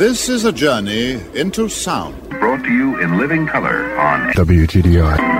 This is a journey into sound. Brought to you in living color on WTDI.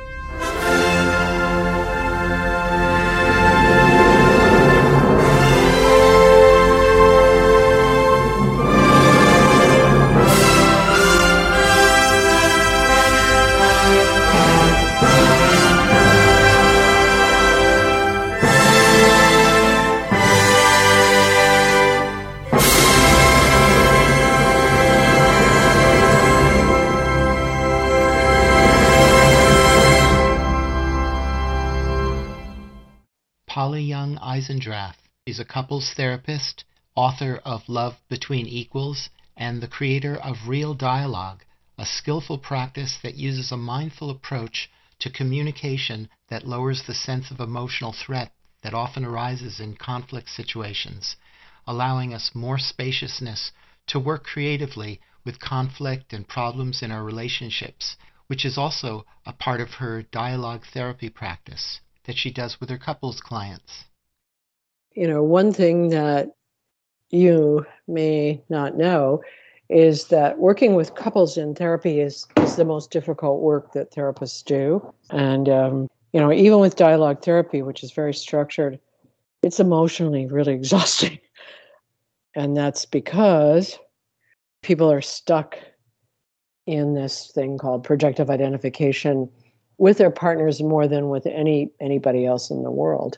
Couples therapist, author of Love Between Equals, and the creator of Real Dialogue, a skillful practice that uses a mindful approach to communication that lowers the sense of emotional threat that often arises in conflict situations, allowing us more spaciousness to work creatively with conflict and problems in our relationships, which is also a part of her dialogue therapy practice that she does with her couples clients. You know, one thing that you may not know is that working with couples in therapy is, is the most difficult work that therapists do. And, um, you know, even with dialogue therapy, which is very structured, it's emotionally really exhausting. And that's because people are stuck in this thing called projective identification with their partners more than with any anybody else in the world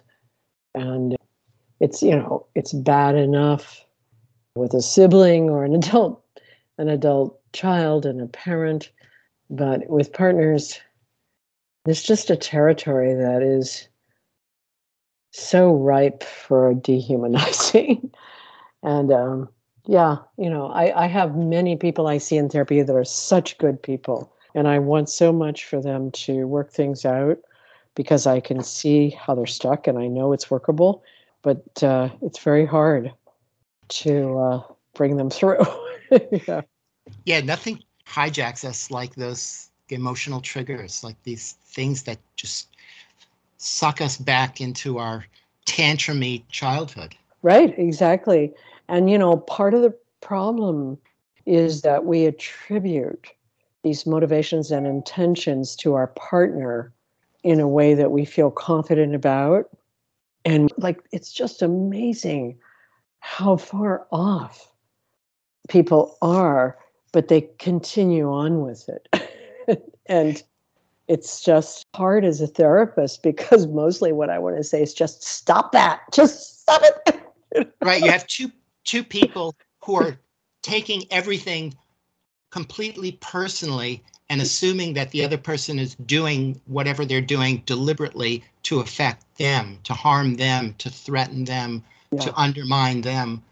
and it's you know it's bad enough with a sibling or an adult an adult child and a parent but with partners there's just a territory that is so ripe for dehumanizing. And um, yeah you know I, I have many people i see in therapy that are such good people and I want so much for them to work things out because I can see how they're stuck and I know it's workable, but uh, it's very hard to uh, bring them through. yeah. yeah, nothing hijacks us like those emotional triggers, like these things that just suck us back into our tantrumy childhood. Right, exactly. And, you know, part of the problem is that we attribute these motivations and intentions to our partner in a way that we feel confident about. And like, it's just amazing how far off people are, but they continue on with it. and it's just hard as a therapist because mostly what I want to say is just stop that. Just stop it. right. You have two two people who are taking everything completely personally and assuming that the other person is doing whatever they're doing deliberately to affect them, to harm them, to threaten them, yeah. to undermine them,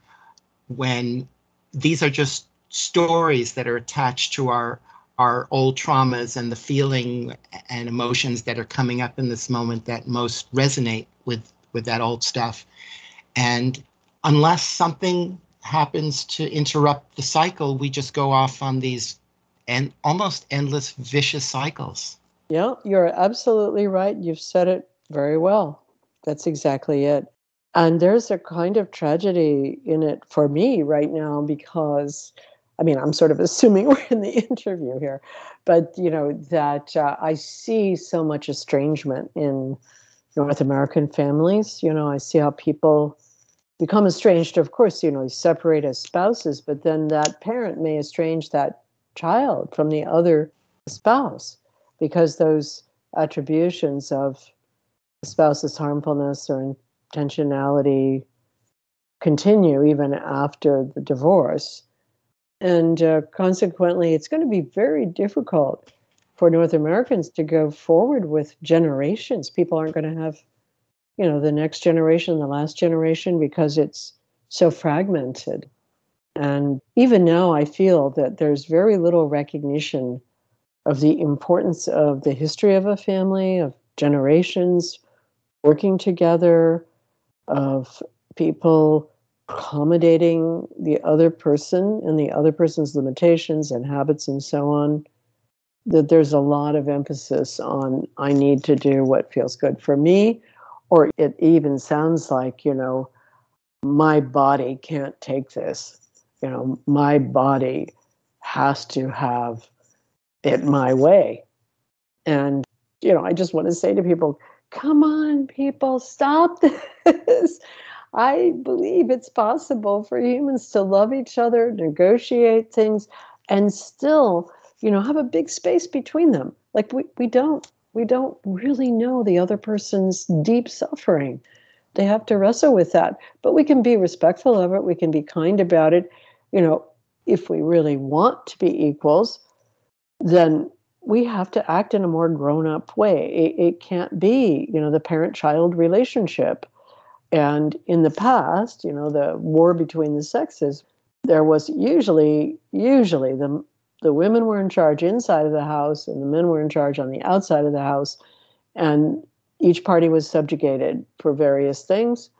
when these are just stories that are attached to our our old traumas and the feeling and emotions that are coming up in this moment that most resonate with with that old stuff and unless something happens to interrupt the cycle, we just go off on these and almost endless vicious cycles. Yeah, you're absolutely right. You've said it very well. That's exactly it. And there's a kind of tragedy in it for me right now because, I mean, I'm sort of assuming we're in the interview here, but you know that uh, I see so much estrangement in North American families. You know, I see how people become estranged, of course, you know, separate as spouses, but then that parent may estrange that child from the other spouse because those attributions of the spouse's harmfulness or intentionality continue even after the divorce. And uh, consequently, it's going to be very difficult for North Americans to go forward with generations. People aren't going to have, you know, the next generation, the last generation, because it's so fragmented. And even now, I feel that there's very little recognition of the importance of the history of a family, of generations working together, of people accommodating the other person and the other person's limitations and habits and so on that there's a lot of emphasis on I need to do what feels good for me, or it even sounds like, you know, my body can't take this. You know, my body has to have it my way. And, you know, I just want to say to people, come on, people, stop this. I believe it's possible for humans to love each other, negotiate things, and still you know have a big space between them like we, we don't we don't really know the other person's deep suffering they have to wrestle with that but we can be respectful of it we can be kind about it you know if we really want to be equals then we have to act in a more grown up way. It, it can't be you know the parent child relationship. And in the past you know the war between the sexes there was usually usually the the women were in charge inside of the house and the men were in charge on the outside of the house. And each party was subjugated for various things.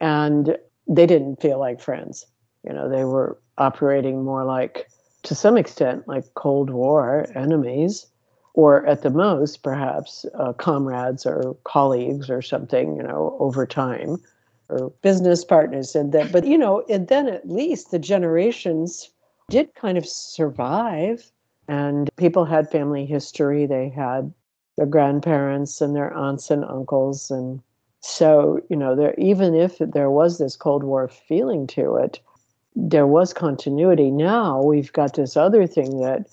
And they didn't feel like friends. You know they were operating more like to some extent like cold war enemies or at the most perhaps uh, comrades or colleagues or something you know over time or business partners and that but you know and then at least the generations did kind of survive. And people had family history. They had their grandparents and their aunts and uncles. And so, you know, there even if there was this Cold War feeling to it, there was continuity. Now we've got this other thing that,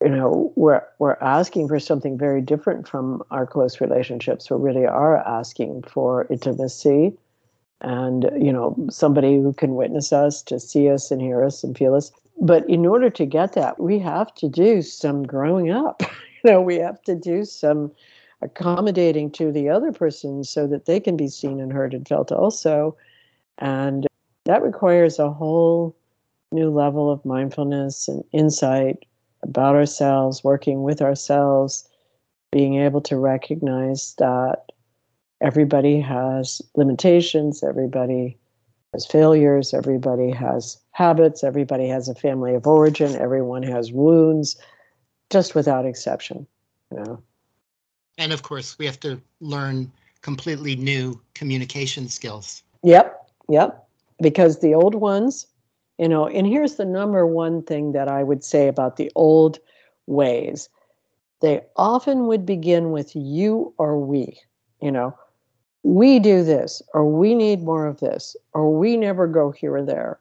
you know, we're we're asking for something very different from our close relationships. We really are asking for intimacy and you know somebody who can witness us to see us and hear us and feel us but in order to get that, we have to do some growing up. you know, we have to do some accommodating to the other person so that they can be seen and heard and felt also. And that requires a whole new level of mindfulness and insight about ourselves, working with ourselves, being able to recognize that everybody has limitations, everybody has failures, everybody has habits, everybody has a family of origin, everyone has wounds, just without exception, you know. And of course, we have to learn completely new communication skills. Yep, yep. Because the old ones, you know, and here's the number one thing that I would say about the old ways. They often would begin with you or we, you know, we do this, or we need more of this, or we never go here or there,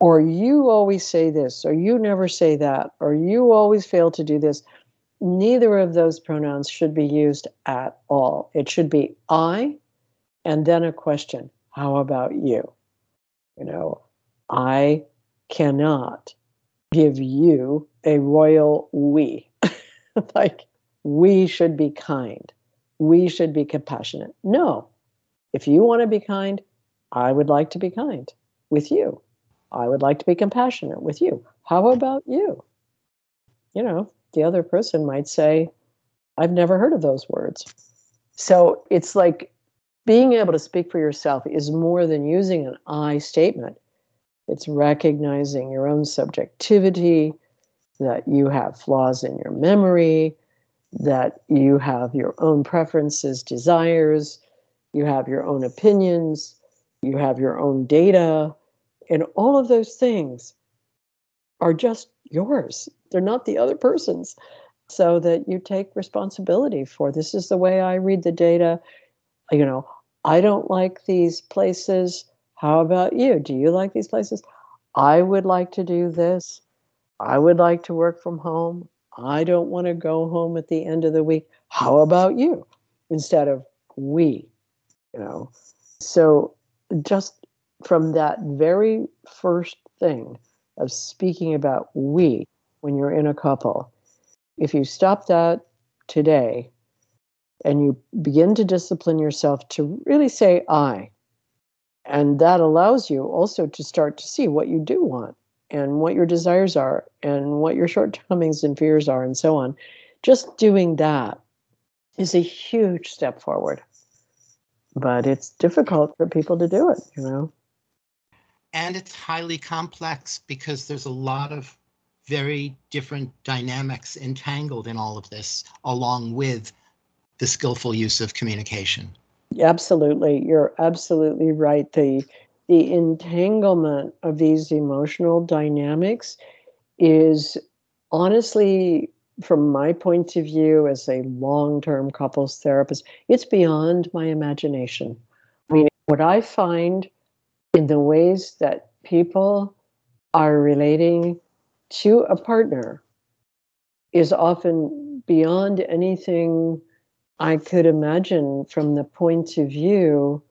or you always say this, or you never say that, or you always fail to do this. Neither of those pronouns should be used at all. It should be I and then a question How about you? You know, I cannot give you a royal we. like, we should be kind. We should be compassionate. No, if you want to be kind, I would like to be kind with you. I would like to be compassionate with you. How about you? You know, the other person might say, I've never heard of those words. So it's like being able to speak for yourself is more than using an I statement. It's recognizing your own subjectivity, that you have flaws in your memory, that you have your own preferences, desires, you have your own opinions, you have your own data, and all of those things are just yours. They're not the other person's. So that you take responsibility for this is the way I read the data. You know, I don't like these places. How about you? Do you like these places? I would like to do this. I would like to work from home. I don't want to go home at the end of the week. How about you? Instead of we you know so just from that very first thing of speaking about we when you're in a couple, if you stop that today and you begin to discipline yourself to really say I, and that allows you also to start to see what you do want and what your desires are and what your shortcomings and fears are and so on. Just doing that is a huge step forward. But it's difficult for people to do it, you know. And it's highly complex because there's a lot of very different dynamics entangled in all of this, along with the skillful use of communication. Absolutely. You're absolutely right. The the entanglement of these emotional dynamics is honestly from my point of view as a long-term couples therapist, it's beyond my imagination. I mean, what I find in the ways that people are relating to a partner is often beyond anything I could imagine from the point of view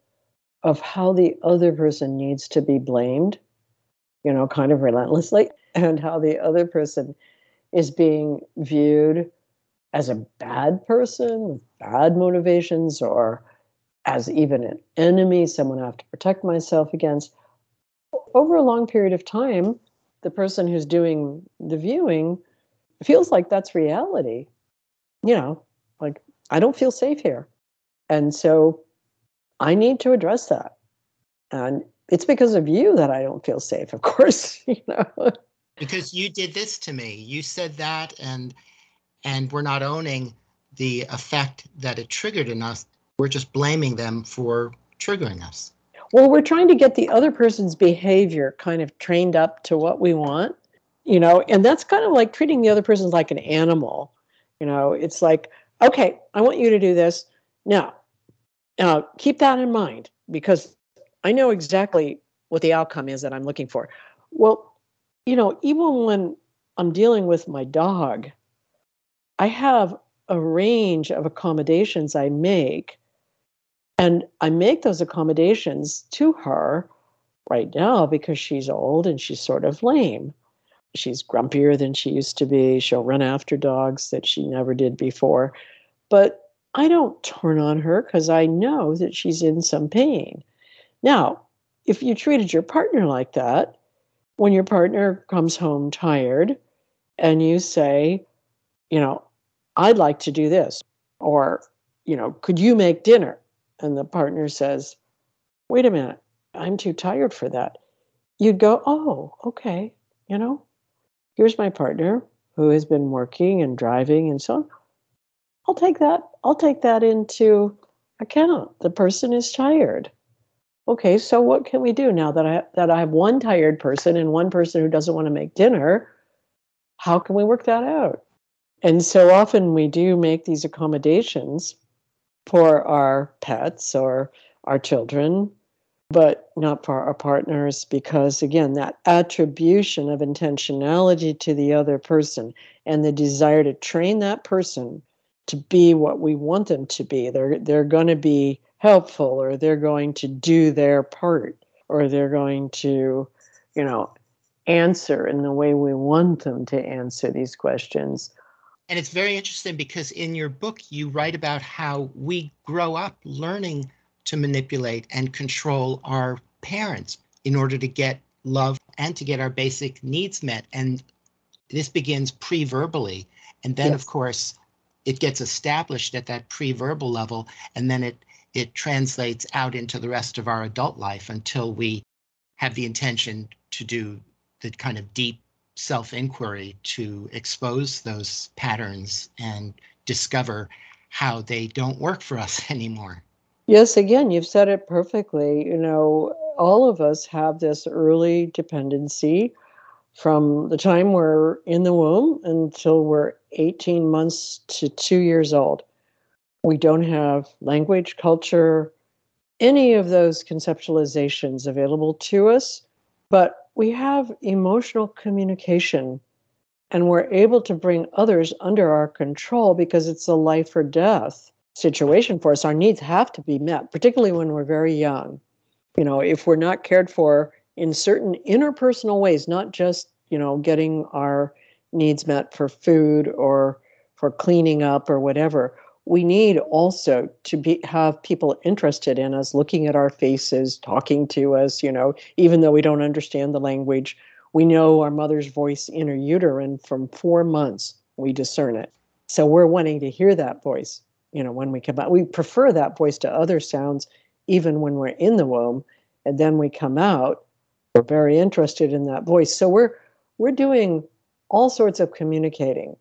of how the other person needs to be blamed, you know, kind of relentlessly, and how the other person is being viewed as a bad person with bad motivations or as even an enemy, someone I have to protect myself against. Over a long period of time, the person who's doing the viewing feels like that's reality. You know, like I don't feel safe here. And so I need to address that. And it's because of you that I don't feel safe, of course, you know. Because you did this to me. You said that and and we're not owning the effect that it triggered in us. We're just blaming them for triggering us. Well, we're trying to get the other person's behavior kind of trained up to what we want, you know, and that's kind of like treating the other person like an animal. You know, it's like, okay, I want you to do this. Now, uh, keep that in mind because I know exactly what the outcome is that I'm looking for. Well, you know, even when I'm dealing with my dog, I have a range of accommodations I make and I make those accommodations to her right now because she's old and she's sort of lame. She's grumpier than she used to be. She'll run after dogs that she never did before. But I don't turn on her because I know that she's in some pain. Now, if you treated your partner like that, when your partner comes home tired and you say, you know, I'd like to do this, or, you know, could you make dinner? and the partner says, wait a minute, I'm too tired for that, you'd go, oh, okay, you know, here's my partner who has been working and driving and so on. I'll take that. I'll take that into account. The person is tired. Okay, so what can we do now that I that I have one tired person and one person who doesn't want to make dinner? How can we work that out? And so often we do make these accommodations for our pets or our children, but not for our partners because, again, that attribution of intentionality to the other person and the desire to train that person to be what we want them to be. They're, they're going to be helpful or they're going to do their part or they're going to, you know, answer in the way we want them to answer these questions and it's very interesting because in your book, you write about how we grow up learning to manipulate and control our parents in order to get love and to get our basic needs met. And this begins pre verbally. And then, yes. of course, it gets established at that pre verbal level. And then it, it translates out into the rest of our adult life until we have the intention to do the kind of deep self inquiry to expose those patterns and discover how they don't work for us anymore. Yes, again, you've said it perfectly. You know, all of us have this early dependency from the time we're in the womb until we're 18 months to two years old. We don't have language, culture, any of those conceptualizations available to us, but we have emotional communication and we're able to bring others under our control because it's a life or death situation for us. Our needs have to be met, particularly when we're very young. You know, if we're not cared for in certain interpersonal ways, not just, you know, getting our needs met for food or for cleaning up or whatever, we need also to be have people interested in us looking at our faces talking to us you know even though we don't understand the language we know our mother's voice in her uterine from four months we discern it so we're wanting to hear that voice you know when we come out we prefer that voice to other sounds even when we're in the womb and then we come out we're very interested in that voice. So we're we're doing all sorts of communicating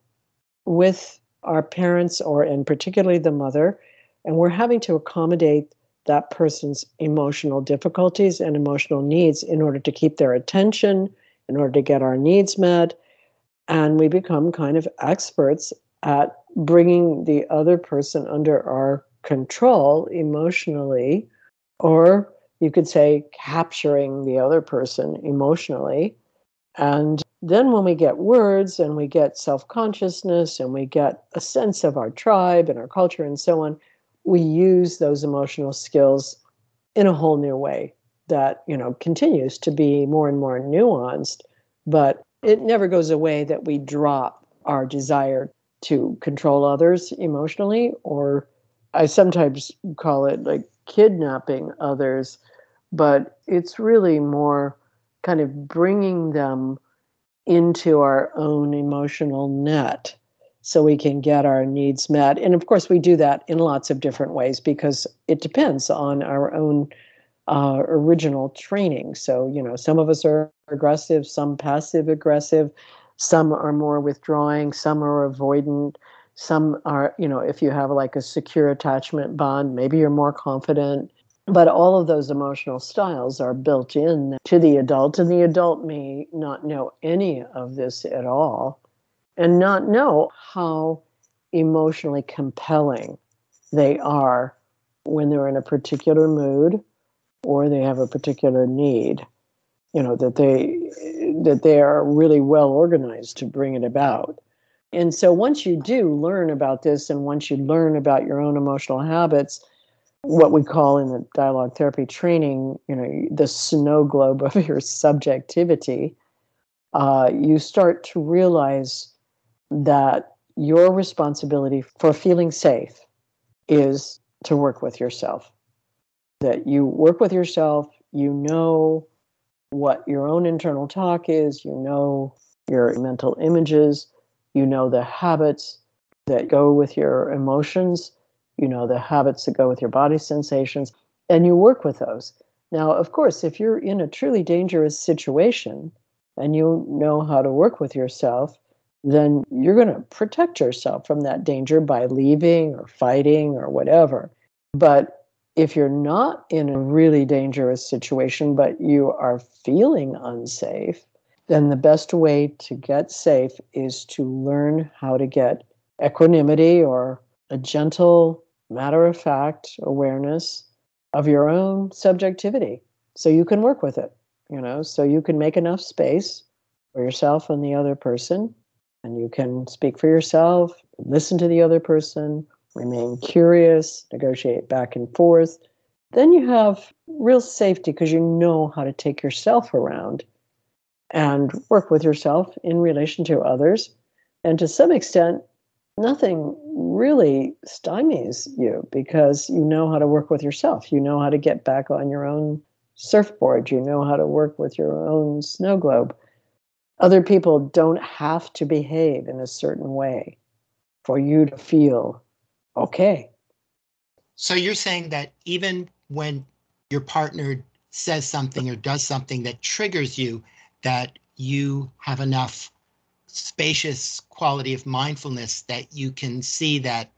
with our parents or and particularly the mother and we're having to accommodate that person's emotional difficulties and emotional needs in order to keep their attention in order to get our needs met and we become kind of experts at bringing the other person under our control emotionally or you could say capturing the other person emotionally. And then when we get words and we get self consciousness and we get a sense of our tribe and our culture and so on, we use those emotional skills in a whole new way that, you know, continues to be more and more nuanced, but it never goes away that we drop our desire to control others emotionally, or I sometimes call it like kidnapping others, but it's really more kind of bringing them into our own emotional net so we can get our needs met. And of course, we do that in lots of different ways because it depends on our own uh, original training. So, you know, some of us are aggressive, some passive aggressive, some are more withdrawing, some are avoidant. Some are, you know, if you have like a secure attachment bond, maybe you're more confident but all of those emotional styles are built in to the adult, and the adult may not know any of this at all and not know how emotionally compelling they are when they're in a particular mood or they have a particular need you know that they that they are really well organized to bring it about and so once you do learn about this and once you learn about your own emotional habits what we call in the dialogue therapy training, you know, the snow globe of your subjectivity, uh, you start to realize that your responsibility for feeling safe is to work with yourself. That you work with yourself, you know what your own internal talk is, you know your mental images, you know the habits that go with your emotions you know the habits that go with your body sensations and you work with those. Now of course if you're in a truly dangerous situation and you know how to work with yourself then you're going to protect yourself from that danger by leaving or fighting or whatever. But if you're not in a really dangerous situation but you are feeling unsafe then the best way to get safe is to learn how to get equanimity or a gentle matter of fact awareness of your own subjectivity so you can work with it you know so you can make enough space for yourself and the other person and you can speak for yourself listen to the other person remain curious negotiate back and forth then you have real safety because you know how to take yourself around and work with yourself in relation to others and to some extent nothing really stymies you because you know how to work with yourself. You know how to get back on your own surfboard. You know how to work with your own snow globe. Other people don't have to behave in a certain way for you to feel okay. So you're saying that even when your partner says something or does something that triggers you, that you have enough spacious quality of mindfulness that you can see that,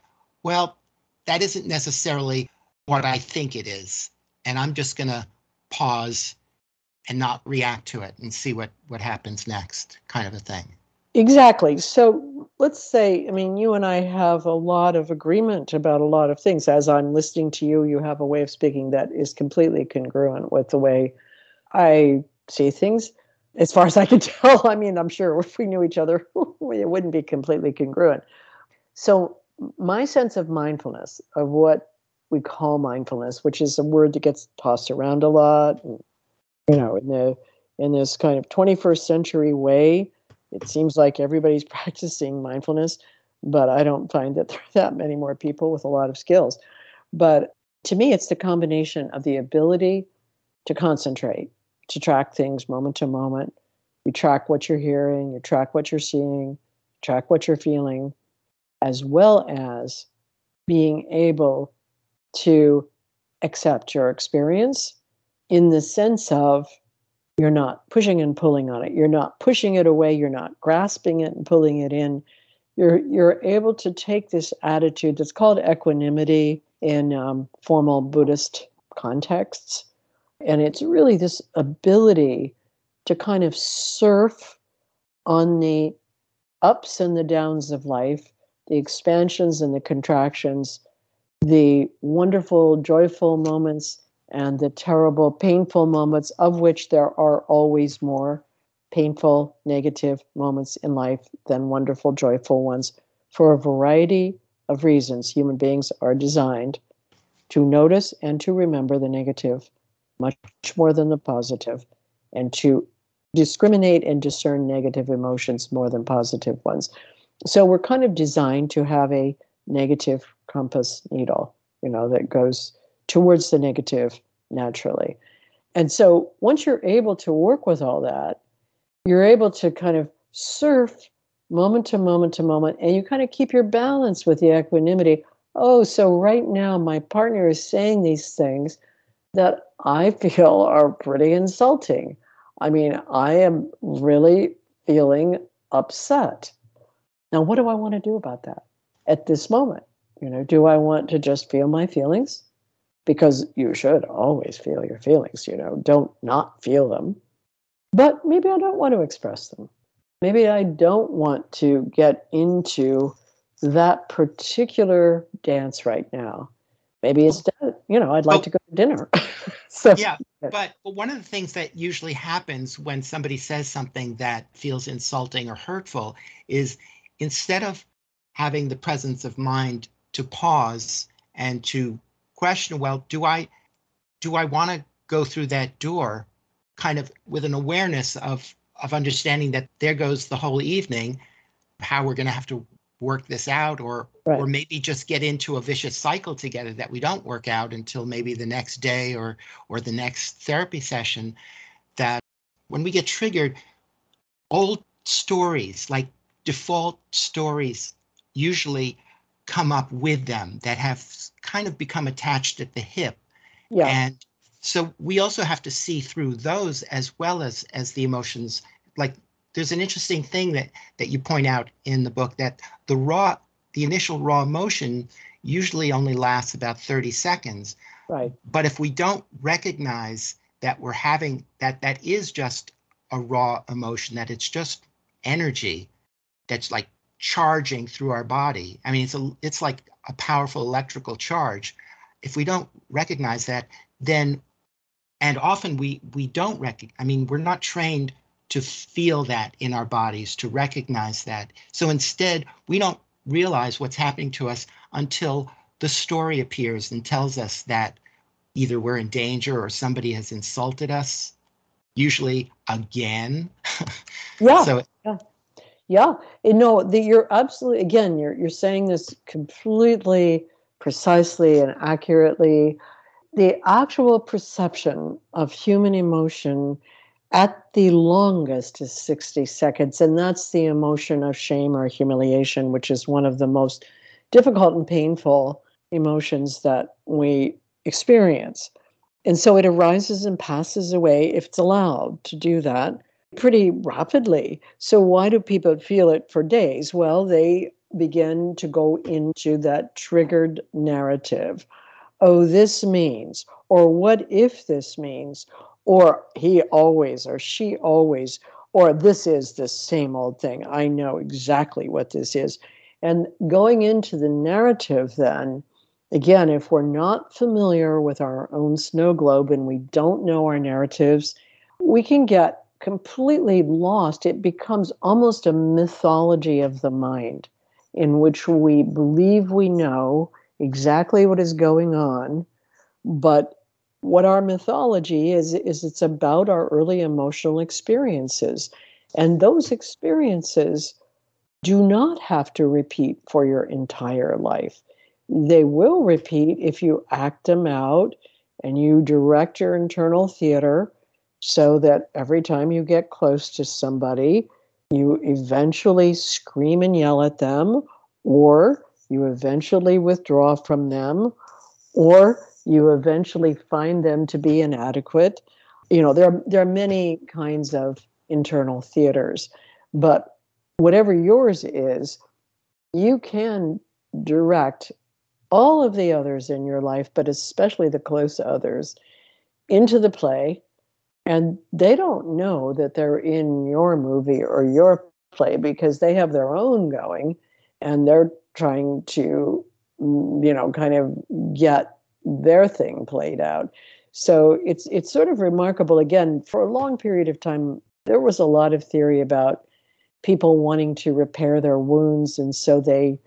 well, that isn't necessarily what I think it is. And I'm just going to pause and not react to it and see what, what happens next, kind of a thing. Exactly. So let's say, I mean, you and I have a lot of agreement about a lot of things. As I'm listening to you, you have a way of speaking that is completely congruent with the way I see things as far as I can tell. I mean, I'm sure if we knew each other, it wouldn't be completely congruent. So, my sense of mindfulness, of what we call mindfulness, which is a word that gets tossed around a lot. And, you know, in the in this kind of 21st century way, it seems like everybody's practicing mindfulness, but I don't find that there are that many more people with a lot of skills. But to me, it's the combination of the ability to concentrate, to track things moment to moment. You track what you're hearing, you track what you're seeing, track what you're feeling, as well as being able to accept your experience in the sense of you're not pushing and pulling on it. You're not pushing it away. You're not grasping it and pulling it in. You're you're able to take this attitude that's called equanimity in um, formal Buddhist contexts, and it's really this ability to kind of surf on the ups and the downs of life, the expansions and the contractions, the wonderful, joyful moments and the terrible, painful moments, of which there are always more painful, negative moments in life than wonderful, joyful ones. For a variety of reasons, human beings are designed to notice and to remember the negative much more than the positive, and to discriminate and discern negative emotions more than positive ones. So we're kind of designed to have a negative compass needle, you know, that goes towards the negative naturally. And so once you're able to work with all that, you're able to kind of surf moment to moment to moment, and you kind of keep your balance with the equanimity. Oh, so right now my partner is saying these things that I feel are pretty insulting. I mean, I am really feeling upset. Now, what do I want to do about that at this moment? You know, do I want to just feel my feelings? Because you should always feel your feelings, you know, don't not feel them. But maybe I don't want to express them. Maybe I don't want to get into that particular dance right now. Maybe instead, you know, I'd like oh. to go to dinner. so yeah, but, but one of the things that usually happens when somebody says something that feels insulting or hurtful is instead of having the presence of mind to pause and to question well do i do i want to go through that door kind of with an awareness of of understanding that there goes the whole evening how we're going to have to work this out or right. or maybe just get into a vicious cycle together that we don't work out until maybe the next day or or the next therapy session that when we get triggered old stories like default stories usually come up with them that have kind of become attached at the hip. Yeah. And so we also have to see through those as well as as the emotions. Like there's an interesting thing that that you point out in the book that the raw the initial raw emotion usually only lasts about 30 seconds. Right. But if we don't recognize that we're having that that is just a raw emotion, that it's just energy that's like charging through our body. I mean, it's a it's like a powerful electrical charge. If we don't recognize that, then and often we we don't recognize. I mean, we're not trained to feel that in our bodies, to recognize that. So instead, we don't realize what's happening to us until the story appears and tells us that either we're in danger or somebody has insulted us, usually again. Yeah. so yeah. Yeah, you know, the, you're absolutely again, you're you're saying this completely precisely and accurately. The actual perception of human emotion at the longest is 60 seconds, and that's the emotion of shame or humiliation, which is one of the most difficult and painful emotions that we experience. And so it arises and passes away if it's allowed to do that pretty rapidly. So, why do people feel it for days? Well, they begin to go into that triggered narrative. Oh, this means, or what if this means, or he always, or she always, or this is the same old thing. I know exactly what this is. And going into the narrative, then, again, if we're not familiar with our own snow globe and we don't know our narratives, we can get completely lost, it becomes almost a mythology of the mind in which we believe we know exactly what is going on, but what our mythology is is it's about our early emotional experiences. And those experiences do not have to repeat for your entire life. They will repeat if you act them out and you direct your internal theater so that every time you get close to somebody you eventually scream and yell at them or you eventually withdraw from them or you eventually find them to be inadequate. You know, there are, there are many kinds of internal theaters, but whatever yours is, you can direct all of the others in your life, but especially the close others, into the play. And they don't know that they're in your movie or your play because they have their own going and they're trying to, mm, you know, kind of get their thing played out. So it's it's sort of remarkable. Again, for a long period of time, there was a lot of theory about people wanting to repair their wounds, and so they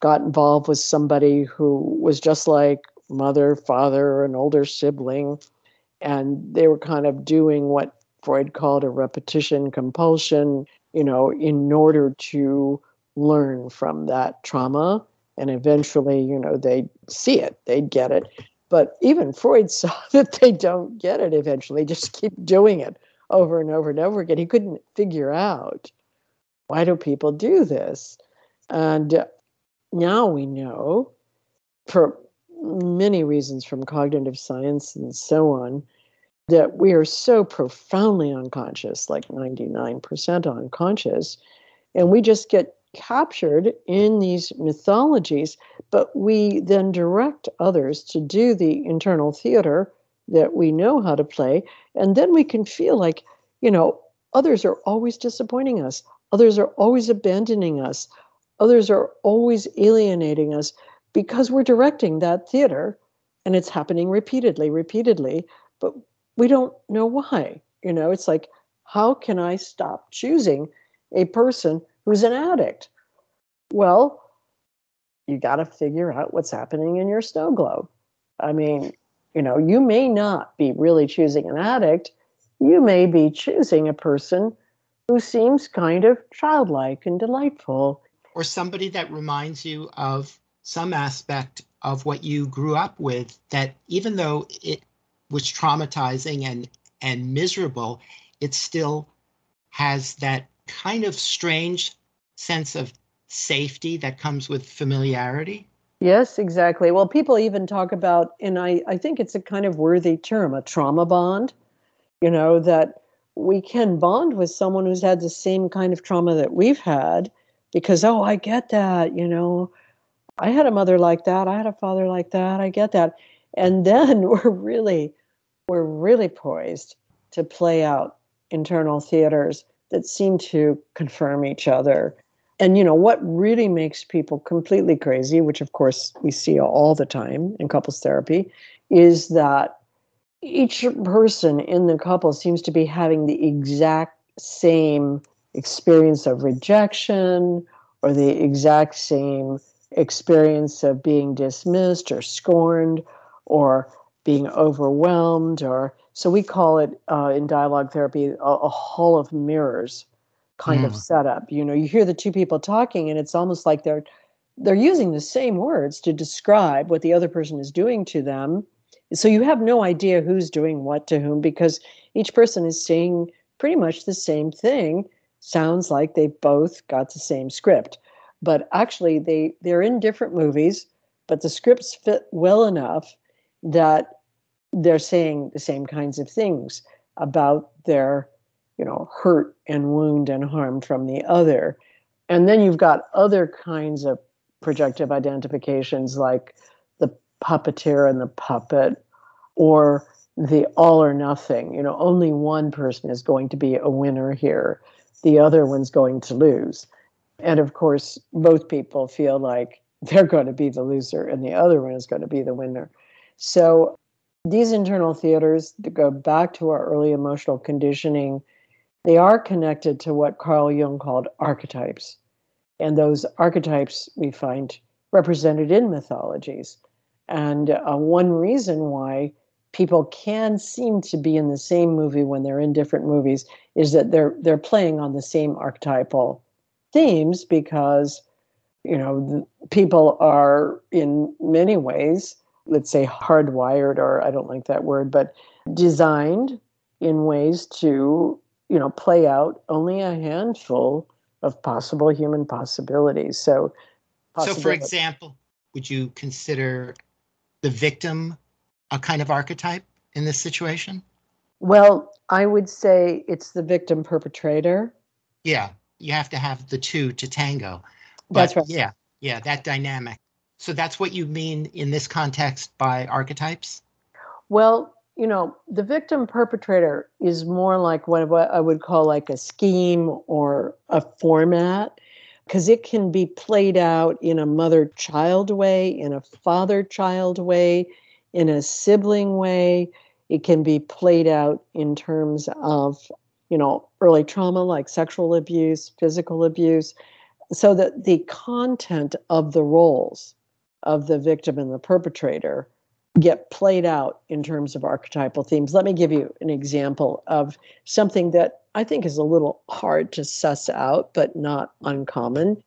got involved with somebody who was just like mother, father, an older sibling, and they were kind of doing what Freud called a repetition compulsion, you know, in order to learn from that trauma and eventually, you know, they'd see it, they'd get it. But even Freud saw that they don't get it eventually, just keep doing it over and over and over again. He couldn't figure out why do people do this? And now we know, for many reasons from cognitive science and so on, that we are so profoundly unconscious, like 99% unconscious, and we just get captured in these mythologies, but we then direct others to do the internal theater that we know how to play. And then we can feel like, you know, others are always disappointing us, others are always abandoning us, others are always alienating us because we're directing that theater and it's happening repeatedly, repeatedly, but we don't know why. You know, it's like, how can I stop choosing a person who's an addict? Well, you got to figure out what's happening in your snow globe. I mean, you know, you may not be really choosing an addict, you may be choosing a person who seems kind of childlike and delightful. Or somebody that reminds you of some aspect of what you grew up with that even though it was traumatizing and and miserable, it still has that kind of strange sense of safety that comes with familiarity? Yes, exactly. Well, people even talk about, and I, I think it's a kind of worthy term, a trauma bond, you know, that we can bond with someone who's had the same kind of trauma that we've had because, oh, I get that, you know, I had a mother like that, I had a father like that, I get that. And then we're really, we're really poised to play out internal theaters that seem to confirm each other and you know what really makes people completely crazy which of course we see all the time in couples therapy is that each person in the couple seems to be having the exact same experience of rejection or the exact same experience of being dismissed or scorned or being overwhelmed or so we call it uh, in dialogue therapy a, a hall of mirrors kind mm. of setup. You know, you hear the two people talking, and it's almost like they're they're using the same words to describe what the other person is doing to them. So you have no idea who's doing what to whom because each person is saying pretty much the same thing. Sounds like they both got the same script, but actually they they're in different movies, but the scripts fit well enough that they're saying the same kinds of things about their you know, hurt and wound and harm from the other. And then you've got other kinds of projective identifications like the puppeteer and the puppet or the all or nothing. You know, only one person is going to be a winner here, the other one's going to lose. And of course, both people feel like they're going to be the loser and the other one is going to be the winner. So these internal theaters to go back to our early emotional conditioning they are connected to what Carl Jung called archetypes. And those archetypes we find represented in mythologies. And uh, one reason why people can seem to be in the same movie when they're in different movies is that they're they're playing on the same archetypal themes because you know people are in many ways let's say hardwired or i don't like that word but designed in ways to you know play out only a handful of possible human possibilities. So so for example would you consider the victim a kind of archetype in this situation? Well i would say it's the victim perpetrator. Yeah you have to have the two to tango. But that's right. yeah yeah that dynamic. So that's what you mean in this context by archetypes? Well you know, the victim perpetrator is more like what, what I would call like a scheme or a format because it can be played out in a mother child way, in a father child way, in a sibling way. It can be played out in terms of, you know, early trauma like sexual abuse, physical abuse. So that the content of the roles of the victim and the perpetrator get played out in terms of archetypal themes. Let me give you an example of something that I think is a little hard to suss out, but not uncommon.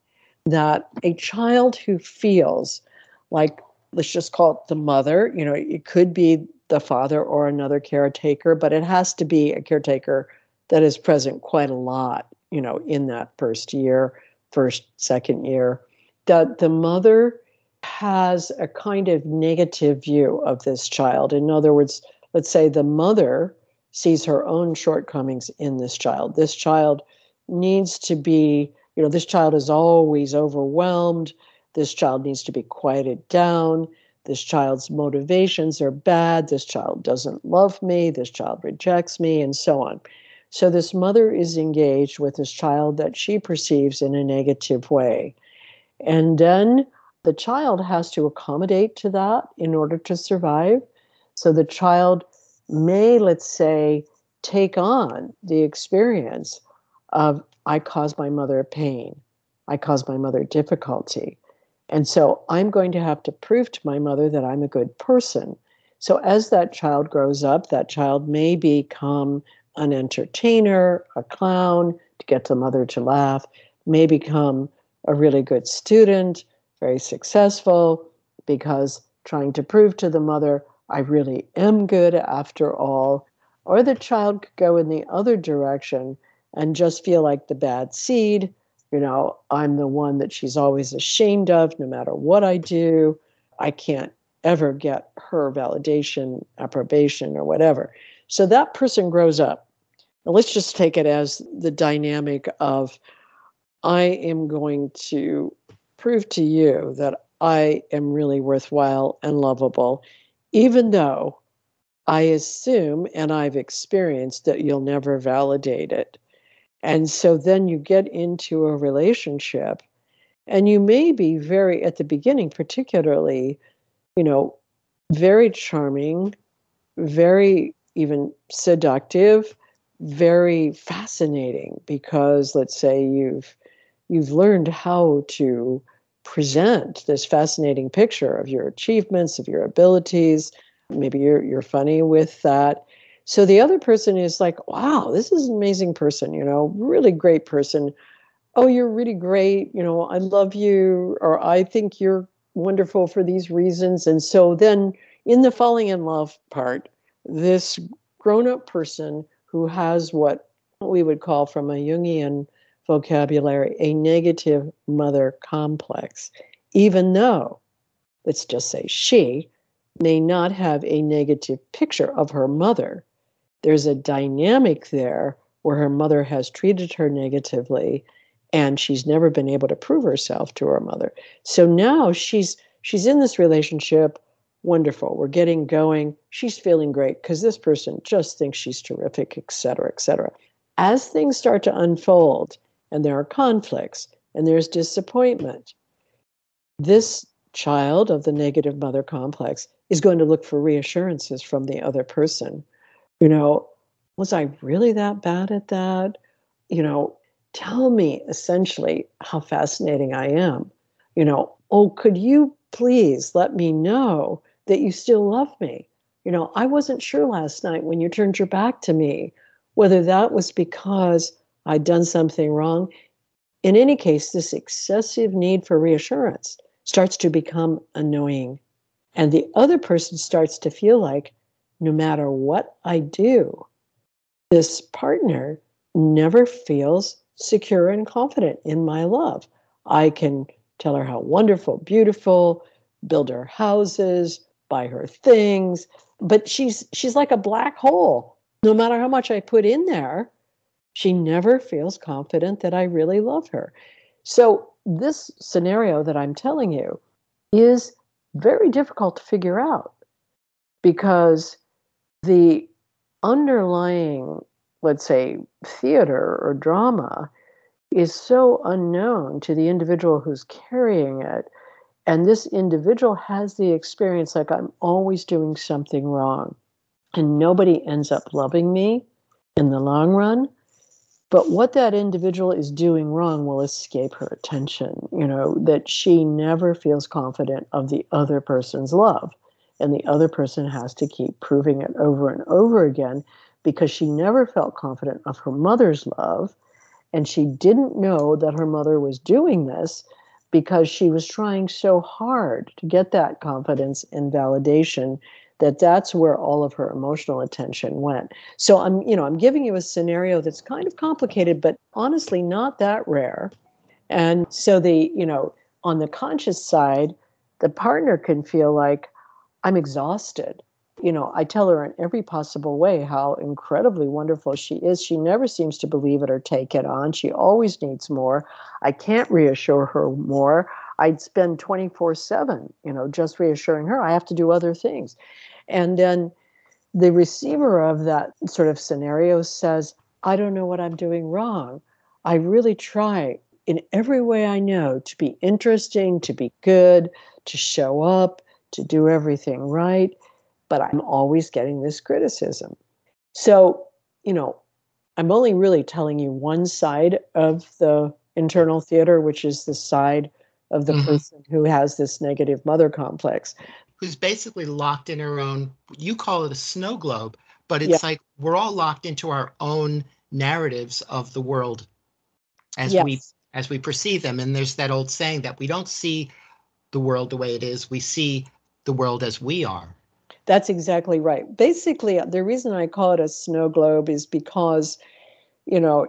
That a child who feels like, let's just call it the mother, you know, it could be the father or another caretaker, but it has to be a caretaker that is present quite a lot, you know, in that first year, first, second year. That the mother has a kind of negative view of this child. In other words, let's say the mother sees her own shortcomings in this child. This child needs to be, you know, this child is always overwhelmed. This child needs to be quieted down. This child's motivations are bad. This child doesn't love me. This child rejects me, and so on. So, this mother is engaged with this child that she perceives in a negative way. And then the child has to accommodate to that in order to survive. So the child may, let's say, take on the experience of I caused my mother pain, I caused my mother difficulty. And so I'm going to have to prove to my mother that I'm a good person. So as that child grows up, that child may become an entertainer, a clown to get the mother to laugh, may become a really good student, very successful because trying to prove to the mother, I really am good after all. Or the child could go in the other direction and just feel like the bad seed. You know, I'm the one that she's always ashamed of no matter what I do. I can't ever get her validation, approbation, or whatever. So that person grows up. Let's just take it as the dynamic of I am going to prove to you that I am really worthwhile and lovable, even though I assume and I've experienced that you'll never validate it. And so then you get into a relationship, and you may be very, at the beginning, particularly, you know, very charming, very even seductive, very fascinating because let's say you've you've learned how to present this fascinating picture of your achievements, of your abilities. Maybe you're you're funny with that. So the other person is like, wow, this is an amazing person, you know, really great person. Oh, you're really great, you know, I love you, or I think you're wonderful for these reasons. And so then in the falling in love part, this grown-up person who has what we would call from a Jungian vocabulary a negative mother complex, even though, let's just say, she may not have a negative picture of her mother. There's a dynamic there where her mother has treated her negatively and she's never been able to prove herself to her mother. So now she's she's in this relationship wonderful. We're getting going. She's feeling great because this person just thinks she's terrific, et cetera, et cetera. As things start to unfold, and there are conflicts and there's disappointment. This child of the negative mother complex is going to look for reassurances from the other person. You know, was I really that bad at that? You know, tell me essentially how fascinating I am. You know, oh, could you please let me know that you still love me? You know, I wasn't sure last night when you turned your back to me whether that was because I'd done something wrong. In any case, this excessive need for reassurance starts to become annoying. And the other person starts to feel like no matter what I do, this partner never feels secure and confident in my love. I can tell her how wonderful, beautiful, build her houses, buy her things, but she's she's like a black hole. No matter how much I put in there, she never feels confident that I really love her. So this scenario that I'm telling you is very difficult to figure out because the underlying, let's say, theater or drama is so unknown to the individual who's carrying it. And this individual has the experience like I'm always doing something wrong. And nobody ends up loving me in the long run. But what that individual is doing wrong will escape her attention, you know, that she never feels confident of the other person's love. And the other person has to keep proving it over and over again because she never felt confident of her mother's love. And she didn't know that her mother was doing this because she was trying so hard to get that confidence and validation that that's where all of her emotional attention went. So I'm, you know, I'm giving you a scenario that's kind of complicated, but honestly not that rare. And so the, you know, on the conscious side, the partner can feel like I'm exhausted. You know, I tell her in every possible way how incredibly wonderful she is. She never seems to believe it or take it on. She always needs more. I can't reassure her more. I'd spend 24 7, you know, just reassuring her. I have to do other things. And then the receiver of that sort of scenario says, I don't know what I'm doing wrong. I really try in every way I know to be interesting, to be good, to show up, to do everything right. But I'm always getting this criticism. So, you know, I'm only really telling you one side of the internal theater, which is the side of the mm-hmm. person who has this negative mother complex who's basically locked in her own you call it a snow globe but it's yeah. like we're all locked into our own narratives of the world as yes. we as we perceive them and there's that old saying that we don't see the world the way it is we see the world as we are that's exactly right basically the reason i call it a snow globe is because you know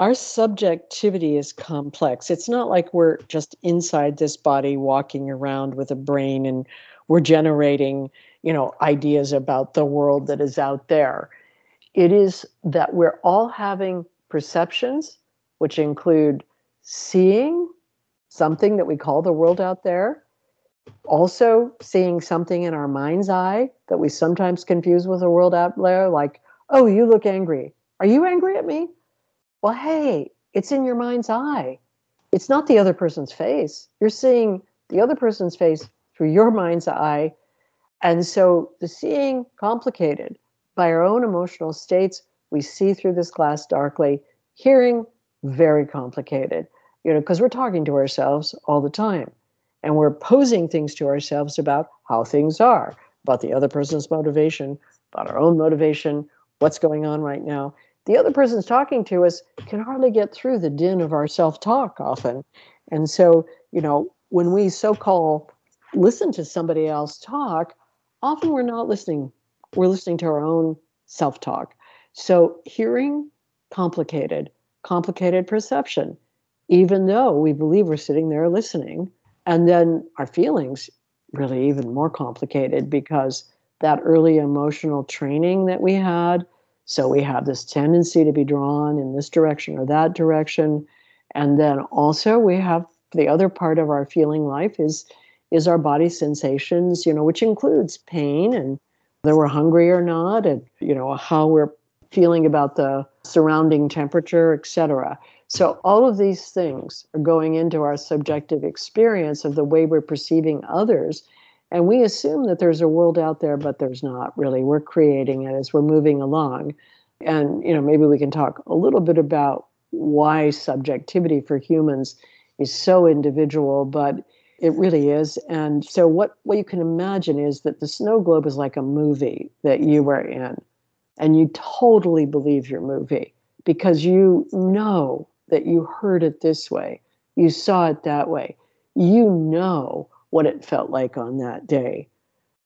our subjectivity is complex. It's not like we're just inside this body walking around with a brain and we're generating, you know, ideas about the world that is out there. It is that we're all having perceptions, which include seeing something that we call the world out there, also seeing something in our mind's eye that we sometimes confuse with the world out there, like, oh, you look angry. Are you angry at me? Well, hey, it's in your mind's eye. It's not the other person's face. You're seeing the other person's face through your mind's eye. And so the seeing complicated by our own emotional states, we see through this glass darkly. Hearing very complicated, you know, because we're talking to ourselves all the time and we're posing things to ourselves about how things are, about the other person's motivation, about our own motivation, what's going on right now. The other person's talking to us can hardly get through the din of our self-talk often. And so you know when we so-called listen to somebody else talk often we're not listening. We're listening to our own self-talk. So hearing complicated complicated perception even though we believe we're sitting there listening and then our feelings really even more complicated because that early emotional training that we had so we have this tendency to be drawn in this direction or that direction. And then also we have the other part of our feeling life is is our body sensations, you know, which includes pain and whether we're hungry or not, and you know, how we're feeling about the surrounding temperature, etc. So all of these things are going into our subjective experience of the way we're perceiving others and we assume that there's a world out there, but there's not really. We're creating it as we're moving along. And, you know, maybe we can talk a little bit about why subjectivity for humans is so individual. But It really is. And so what, what you can imagine is that the snow globe is like a movie that you were in. And you totally believe your movie because you know that you heard it this way. You saw it that way. You know what it felt like on that day.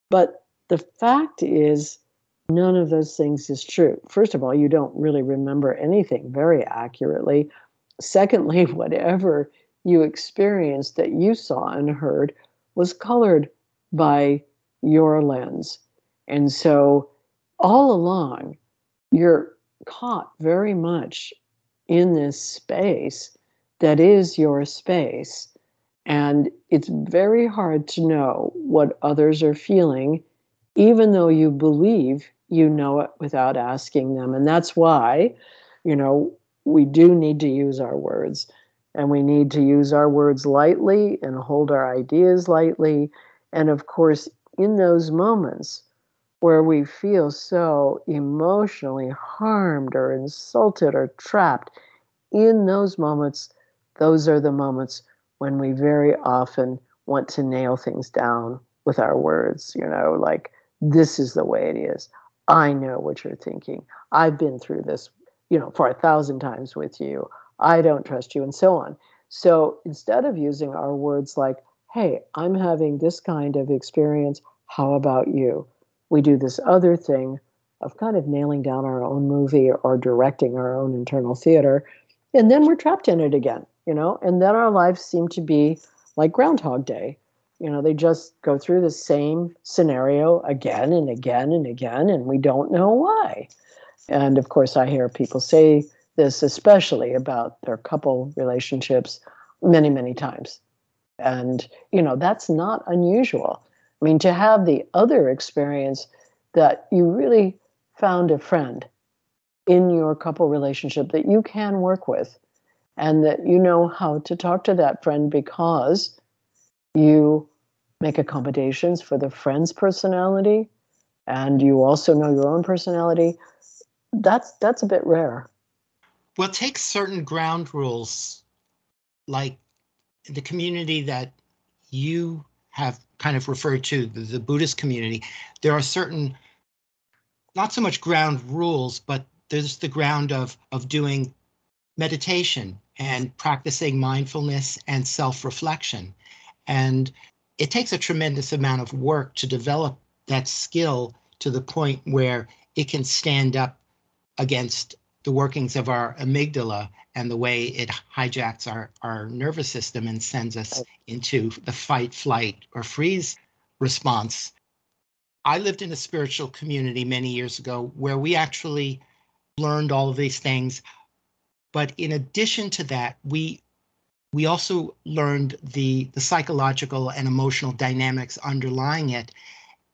But the fact is, none of those things is true. First of all, you don't really remember anything very accurately. Secondly, whatever you experienced that you saw and heard was colored by your lens. And so all along, you're caught very much in this space that is your space. And it's very hard to know what others are feeling, even though you believe you know it without asking them. And that's why, you know, we do need to use our words and we need to use our words lightly and hold our ideas lightly. And of course, in those moments where we feel so emotionally harmed or insulted or trapped, in those moments, those are the moments when we very often want to nail things down with our words, you know, like, this is the way it is. I know what you're thinking. I've been through this, you know, for a thousand times with you. I don't trust you, and so on. So instead of using our words like, hey, I'm having this kind of experience, how about you? We do this other thing of kind of nailing down our own movie or directing our own internal theater. And then we're trapped in it again, you know, and then our lives seem to be like Groundhog Day. You know, they just go through the same scenario again and again and again, and we don't know why. And of course, I hear people say this, especially about their couple relationships, many, many times. And, you know, that's not unusual. I mean, to have the other experience that you really found a friend in your couple relationship that you can work with and that you know how to talk to that friend because you make accommodations for the friend's personality and you also know your own personality that's that's a bit rare. Well, take certain ground rules, like the community that you have kind of referred to, the, the Buddhist community. There are certain, not so much ground rules, but there's the ground of of doing meditation and practicing mindfulness and self-reflection. And it takes a tremendous amount of work to develop that skill to the point where it can stand up against the workings of our amygdala and the way it hijacks our, our nervous system and sends us into the fight, flight, or freeze response. I lived in a spiritual community many years ago where we actually learned all of these things. But in addition to that, we we also learned the the psychological and emotional dynamics underlying it.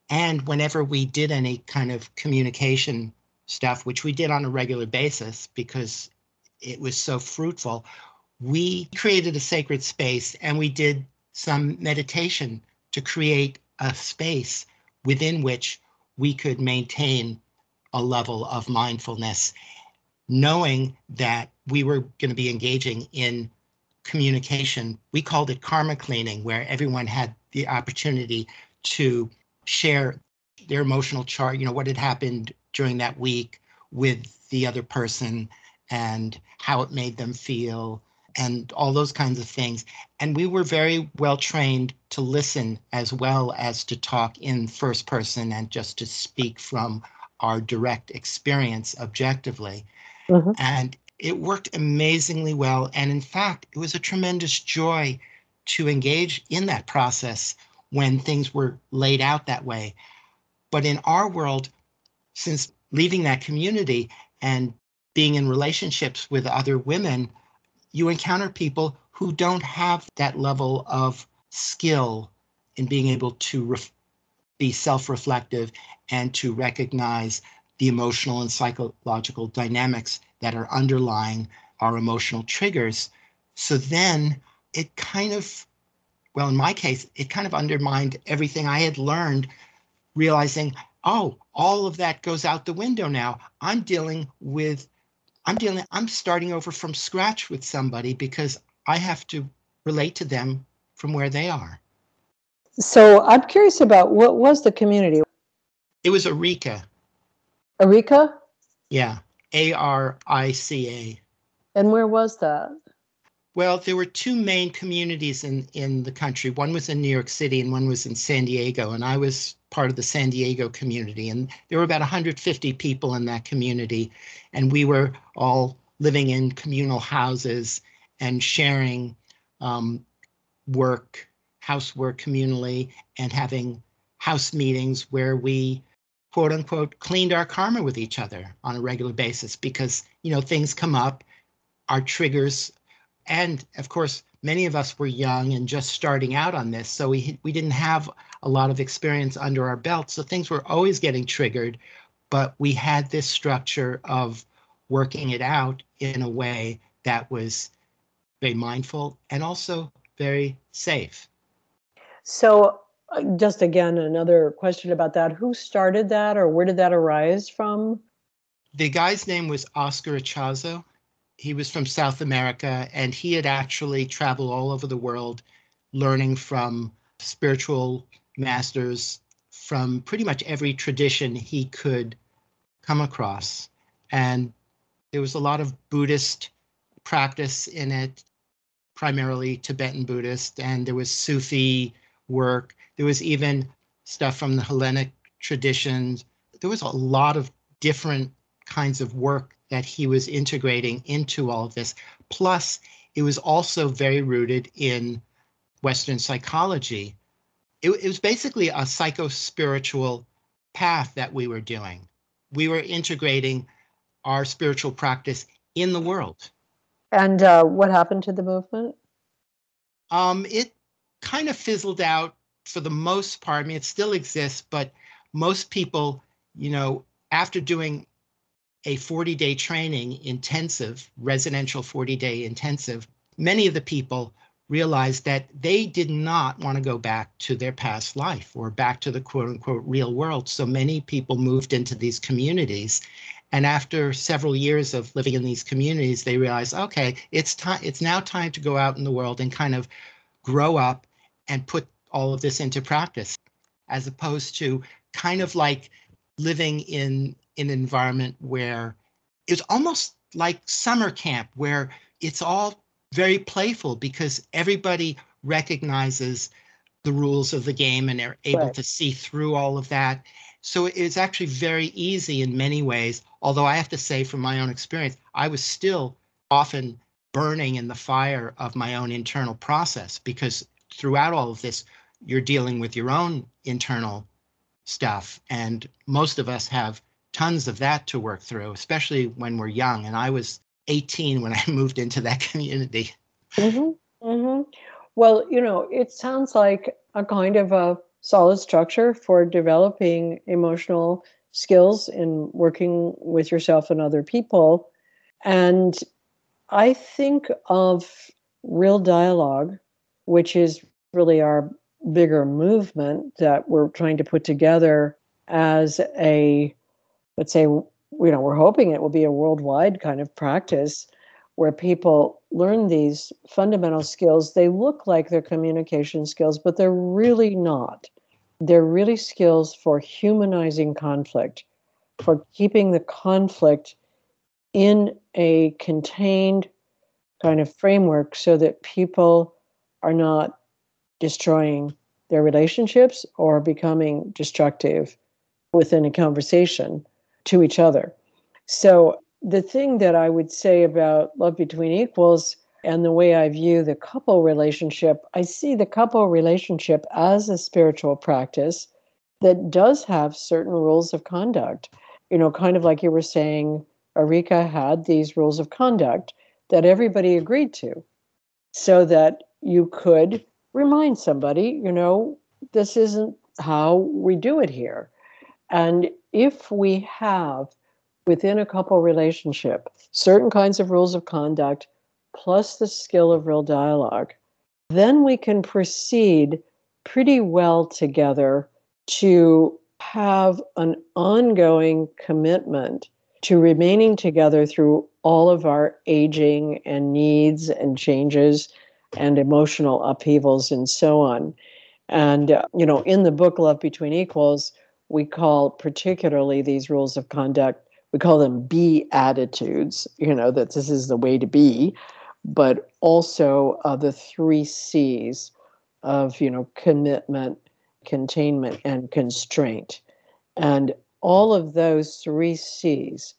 And whenever we did any kind of communication stuff, which we did on a regular basis because it was so fruitful, we created a sacred space and we did some meditation to create a space within which we could maintain a level of mindfulness, knowing that we were going to be engaging in communication. We called it karma cleaning, where everyone had the opportunity to share their emotional chart, you know, what had happened during that week with the other person and how it made them feel and all those kinds of things. And we were very well trained to listen as well as to talk in first person and just to speak from our direct experience objectively. Mm-hmm. And it worked amazingly well. And in fact, it was a tremendous joy to engage in that process when things were laid out that way. But in our world, since leaving that community and being in relationships with other women, you encounter people who don't have that level of skill in being able to ref- be self reflective and to recognize the emotional and psychological dynamics that are underlying our emotional triggers. So then it kind of, well, in my case, it kind of undermined everything I had learned, realizing oh, all of that goes out the window now. I'm dealing with, I'm dealing, I'm starting over from scratch with somebody because I have to relate to them from where they are. So I'm curious about what was the community? It was Arica. Arica? Yeah, A R I C A. And where was that? Well, there were two main communities in, in the country. One was in New York City and one was in San Diego. And I was part of the San Diego community. And there were about 150 people in that community. And we were all living in communal houses and sharing um, work, housework communally, and having house meetings where we quote unquote cleaned our karma with each other on a regular basis because you know things come up our triggers and of course many of us were young and just starting out on this so we we didn't have a lot of experience under our belt so things were always getting triggered but we had this structure of working it out in a way that was very mindful and also very safe So, uh, just again, another question about that. Who started that or where did that arise from? the guy's name was Oscar Ichazo. He was from South America and he had actually traveled all over the world learning from spiritual masters from pretty much every tradition he could come across. And there was a lot of Buddhist practice in it, primarily Tibetan Buddhist, and there was Sufi work. There was even stuff from the Hellenic traditions. There was a lot of different kinds of work that he was integrating into all of this. Plus, it was also very rooted in Western psychology. It, it was basically a psycho spiritual path that we were doing. We were integrating our spiritual practice in the world. And uh, what happened to the movement? Um, it kind of fizzled out for the most part. I mean, it still exists, but most people, you know, after doing a 40 day training intensive, residential 40 day intensive, many of the people realized that they did not want to go back to their past life or back to the quote unquote real world. So many people moved into these communities. And after several years of living in these communities, they realized, okay, it's time, it's now time to go out in the world and kind of grow up and put all of this into practice, as opposed to kind of like living in an environment where it's almost like summer camp, where it's all very playful because everybody recognizes the rules of the game and they're able Right. to see through all of that. So it's actually very easy in many ways. Although I have to say, from my own experience, I was still often burning in the fire of my own internal process because throughout all of this, you're dealing with your own internal stuff. And most of us have tons of that to work through, especially when we're young. And I was 18 when I moved into that community. hmm hmm Well, you know, it sounds like a kind of a solid structure for developing emotional skills in working with yourself and other people. And I think of real dialogue, which is really our bigger movement that we're trying to put together as a, let's say, you know, we're hoping it will be a worldwide kind of practice where people learn these fundamental skills. They look like they're communication skills, but they're really not. They're really skills for humanizing conflict, for keeping the conflict in a contained kind of framework so that people are not destroying their relationships or becoming destructive within a conversation to each other. So, the thing that I would say about love between equals and the way I view the couple relationship, I see the couple relationship as a spiritual practice that does have certain rules of conduct. You know, kind of like you were saying, Arica had these rules of conduct that everybody agreed to so that you could remind somebody, you know, this isn't how we do it here. And if we have within a couple relationship certain kinds of rules of conduct plus the skill of real dialogue, then we can proceed pretty well together to have an ongoing commitment to remaining together through all of our aging and needs and changes and emotional upheavals and so on. And, uh, you know, in the book Love Between Equals, we call particularly these rules of conduct, we call them be attitudes, you know, that this is the way to be, but also uh, the three C's of, you know, commitment, containment, and constraint. And all of those three C's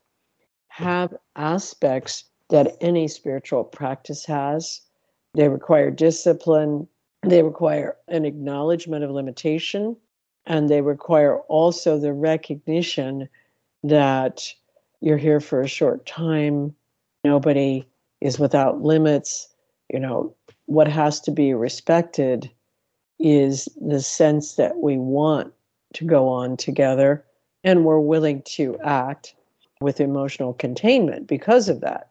have aspects that any spiritual practice has. They require discipline, they require an acknowledgement of limitation, and they require also the recognition that you're here for a short time. Nobody is without limits. You know, what has to be respected is the sense that we want to go on together and we're willing to act with emotional containment because of that.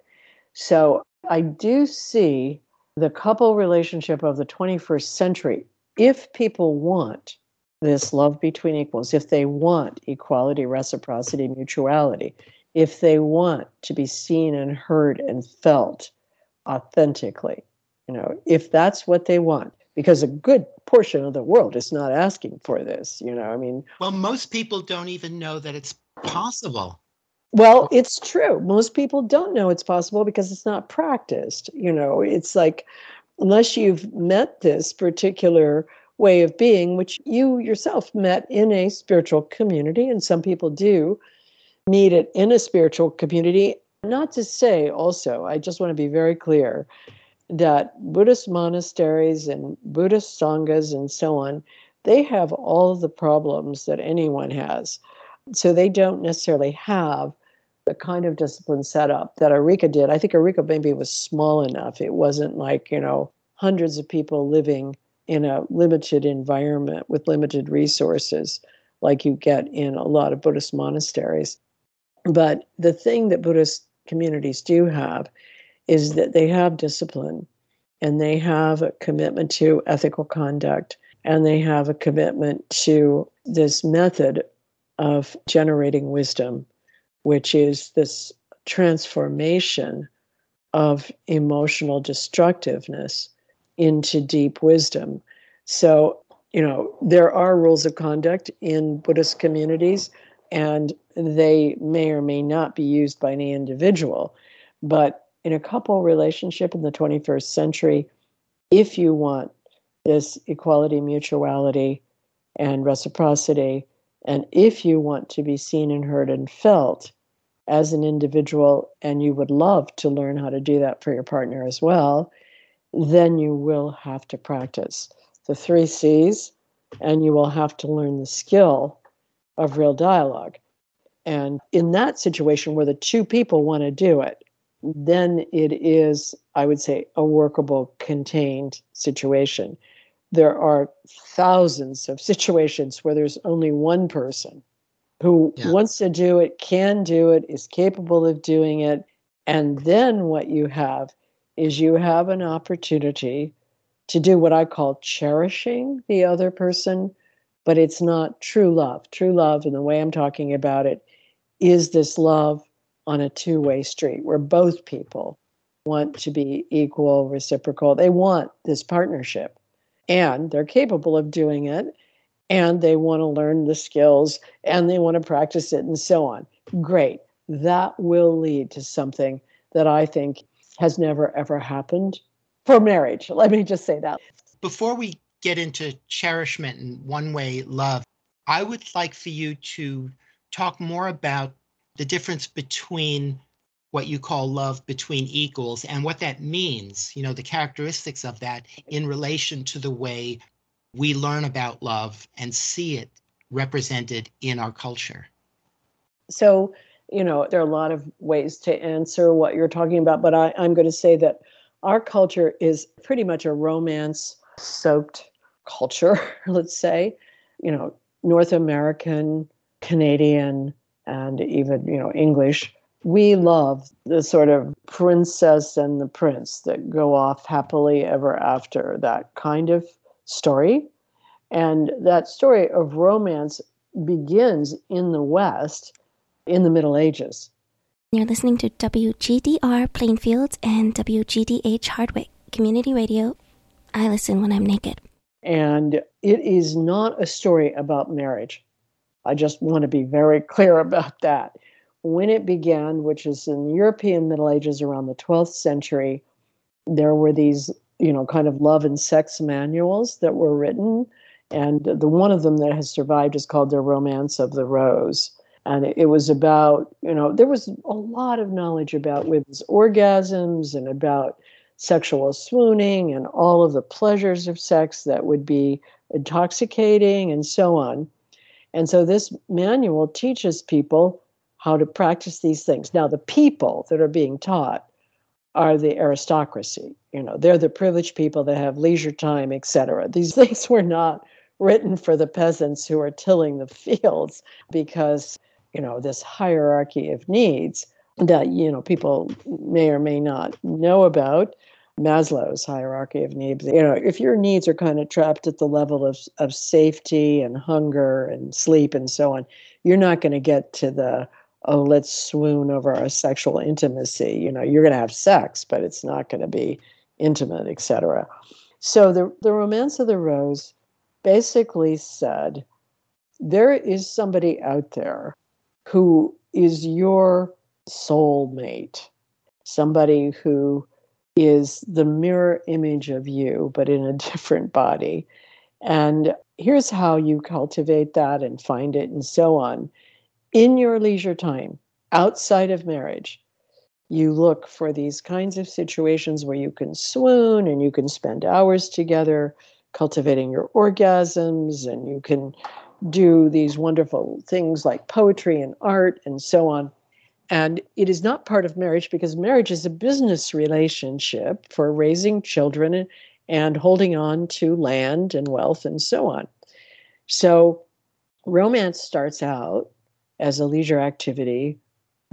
So I do see the couple relationship of the 21st century. If people want this love between equals, if they want equality, reciprocity, mutuality, if they want to be seen and heard and felt authentically, you know, if that's what they want, because a good portion of the world is not asking for this, you know, I mean. Well, most people don't even know that it's possible. Well, it's true. Most people don't know it's possible because it's not practiced. You know, it's like unless you've met this particular way of being, which you yourself met in a spiritual community, and some people do meet it in a spiritual community. Not to say also, I just want to be very clear that Buddhist monasteries and Buddhist sanghas and so on, they have all the problems that anyone has. So they don't necessarily have the kind of discipline setup that Arica did. I think Arica maybe was small enough. It wasn't like, you know, hundreds of people living in a limited environment with limited resources like you get in a lot of Buddhist monasteries. But the thing that Buddhist communities do have is that they have discipline and they have a commitment to ethical conduct and they have a commitment to this method of generating wisdom which is this transformation of emotional destructiveness into deep wisdom. So, you know, there are rules of conduct in Buddhist communities, and they may or may not be used by any individual. But in a couple relationship in the 21st century, if you want this equality, mutuality, and reciprocity, and if you want to be seen and heard and felt as an individual, and you would love to learn how to do that for your partner as well, then you will have to practice the three C's and you will have to learn the skill of real dialogue. And in that situation where the two people want to do it, then it is, I would say, a workable, contained situation there are thousands of situations where there's only one person who yeah. wants to do it, can do it, is capable of doing it. And then what you have is you have an opportunity to do what I call cherishing the other person, but it's not true love. True love, and the way I'm talking about it, is this love on a two way street where both people want to be equal, reciprocal. They want this partnership and they're capable of doing it and they want to learn the skills and they want to practice it and so on. Great. That will lead to something that I think has never ever happened for marriage. Let me just say that. Before we get into cherishment and one way love, I would like for you to talk more about the difference between what you call love between equals and what that means, you know, the characteristics of that in relation to the way we learn about love and see it represented in our culture. So, you know, there are a lot of ways to answer what you're talking about, but I, I'm going to say that our culture is pretty much a romance soaked culture, let's say, you know, North American, Canadian, and even, you know, English we love the sort of princess and the prince that go off happily ever after, that kind of story. And that story of romance begins in the West in the Middle Ages. You're listening to WGDR Plainfield and WGDH Hardwick Community Radio. I listen when I'm naked. And it is not a story about marriage. I just want to be very clear about that. When it began, which is in the European Middle Ages around the 12th century, there were these, you know, kind of love and sex manuals that were written. And the one of them that has survived is called The Romance of the Rose. And it was about, you know, there was a lot of knowledge about women's orgasms and about sexual swooning and all of the pleasures of sex that would be intoxicating and so on. And so this manual teaches people how to practice these things. Now, the people that are being taught are the aristocracy. You know, they're the privileged people that have leisure time, etc. These things were not written for the peasants who are tilling the fields because, you know, this hierarchy of needs that, you know, people may or may not know about. Maslow's hierarchy of needs. You know, if your needs are kind of trapped at the level of, of safety and hunger and sleep and so on, you're not going to get to the oh, let's swoon over our sexual intimacy. You know, you're going to have sex, but it's not going to be intimate, etc. So the, the Romance of the Rose basically said there is somebody out there who is your soulmate, somebody who is the mirror image of you, but in a different body. And here's how you cultivate that and find it and so on. In your leisure time, outside of marriage, you look for these kinds of situations where you can swoon and you can spend hours together cultivating your orgasms and you can do these wonderful things like poetry and art and so on. And it is not part of marriage because marriage is a business relationship for raising children and holding on to land and wealth and so on. So, romance starts out as a leisure activity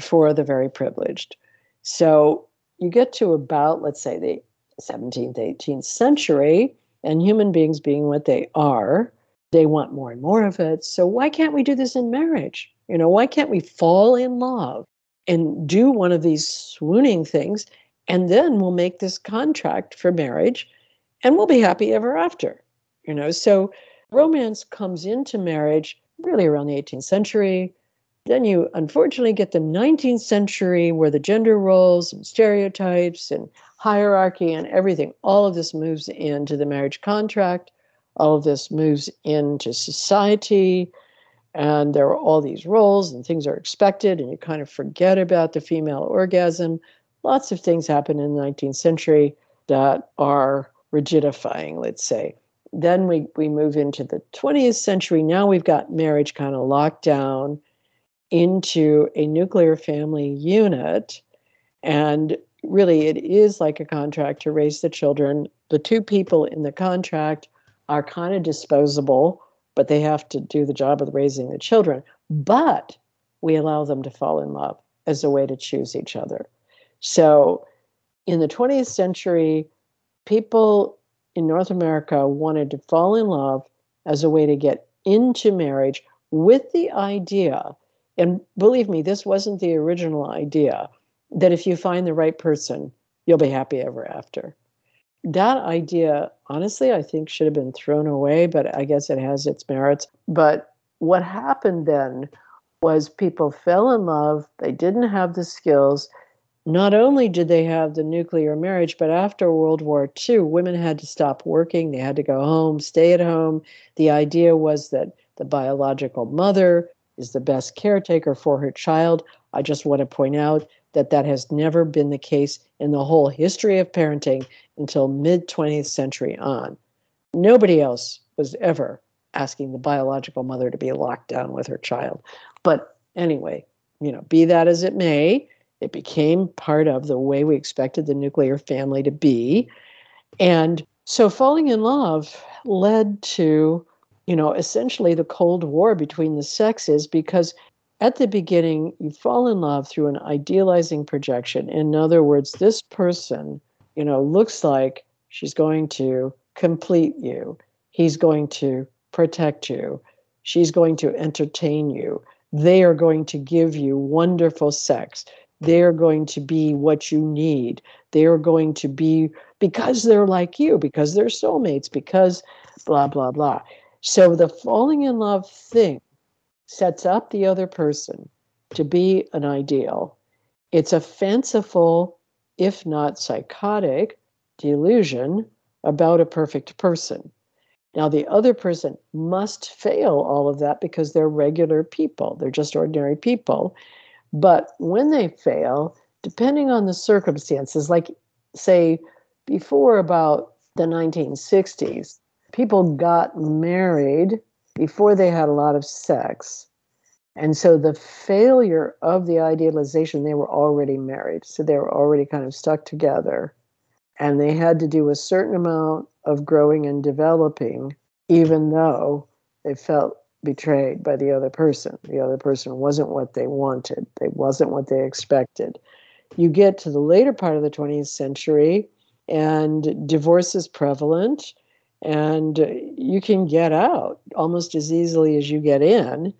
for the very privileged. So, you get to about, let's say, the 17th, 18th century, and human beings being what they are, they want more and more of it. So, why can't we do this in marriage? You know, why can't we fall in love and do one of these swooning things, and then we'll make this contract for marriage and we'll be happy ever after. You know, so romance comes into marriage really around the 18th century. Then you unfortunately get the 19th century where the gender roles and stereotypes and hierarchy and everything, all of this moves into the marriage contract. All of this moves into society and there are all these roles and things are expected and you kind of forget about the female orgasm. Lots of things happen in the 19th century that are rigidifying let's say. Then we, we move into the 20th century. Now we've got marriage kind of locked down into a nuclear family unit and really it is like a contract to raise the children. The two people in the contract are kind of disposable but they have to do the job of raising the children. But we allow them to fall in love as a way to choose each other. So in the 20th century, people in North America wanted to fall in love as a way to get into marriage with the idea, and believe me, this wasn't the original idea, that if you find the right person, you'll be happy ever after that idea, honestly, I think should have been thrown away, but I guess it has its merits. But what happened then was people fell in love, they didn't have the skills. Not only did they have the nuclear marriage, but after World War II, women had to stop working, they had to go home, stay at home. The idea was that the biological mother is the best caretaker for her child. I just want to point out that that has never been the case in the whole history of parenting until mid 20th century on. Nobody else was ever asking the biological mother to be locked down with her child. But anyway, you know, be that as it may, it became part of the way we expected the nuclear family to be. And so falling in love led to, you know, essentially the Cold War between the sexes because at the beginning, you fall in love through an idealizing projection. In other words, this person, you know, looks like she's going to complete you. He's going to protect you. She's going to entertain you. They are going to give you wonderful sex. They are going to be what you need. They are going to be because they're like you, because they're soulmates, because blah, blah, blah. So the falling in love thing sets up the other person to be an ideal. It's a fanciful, if not psychotic, delusion about a perfect person. Now, the other person must fail all of that because they're regular people, they're just ordinary people. But when they fail, depending on the circumstances, like say before about the 1960s, people got married before they had a lot of sex. And so the failure of the idealization, they were already married. So they were already kind of stuck together. And they had to do a certain amount of growing and developing, even though they felt betrayed by the other person. The other person wasn't what they wanted, they wasn't what they expected. You get to the later part of the 20th century, and divorce is prevalent, and you can get out almost as easily as you get in.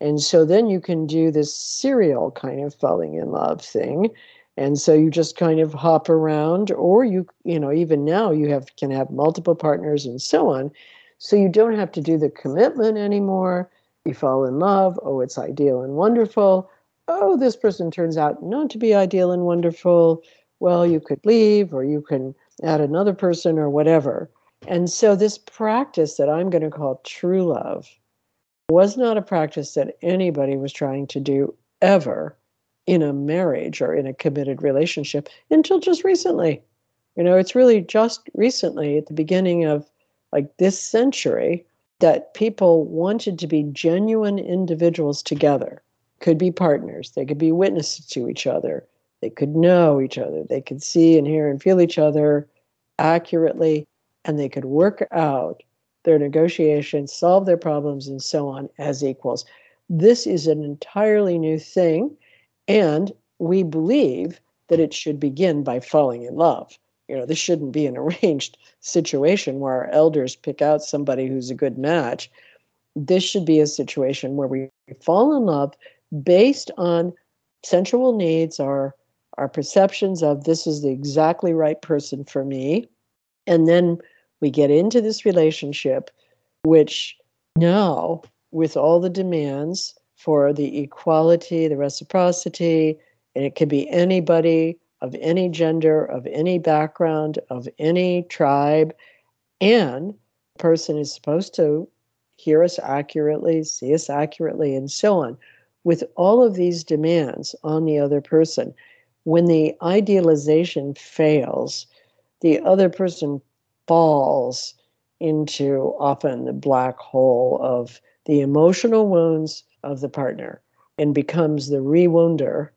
And so then you can do this serial kind of falling in love thing. And so you just kind of hop around, or you, you know, even now you have can have multiple partners and so on. So you don't have to do the commitment anymore. You fall in love. Oh, it's ideal and wonderful. Oh, this person turns out not to be ideal and wonderful. Well, you could leave or you can add another person or whatever. And so this practice that I'm going to call true love was not a practice that anybody was trying to do ever in a marriage or in a committed relationship until just recently. You know, it's really just recently at the beginning of like this century that people wanted to be genuine individuals together. Could be partners, they could be witnesses to each other, they could know each other, they could see and hear and feel each other accurately, and they could work out their negotiations, solve their problems, and so on as equals. This is an entirely new thing, and we believe that it should begin by falling in love. You know, this shouldn't be an arranged situation where our elders pick out somebody who's a good match. This should be a situation where we fall in love based on sensual needs, our our perceptions of this is the exactly right person for me. And then we get into this relationship, which now, with all the demands for the equality, the reciprocity, and it could be anybody of any gender, of any background, of any tribe, and the person is supposed to hear us accurately, see us accurately, and so on. With all of these demands on the other person, when the idealization fails, the other person falls into often the black hole of the emotional wounds of the partner and becomes the rewounder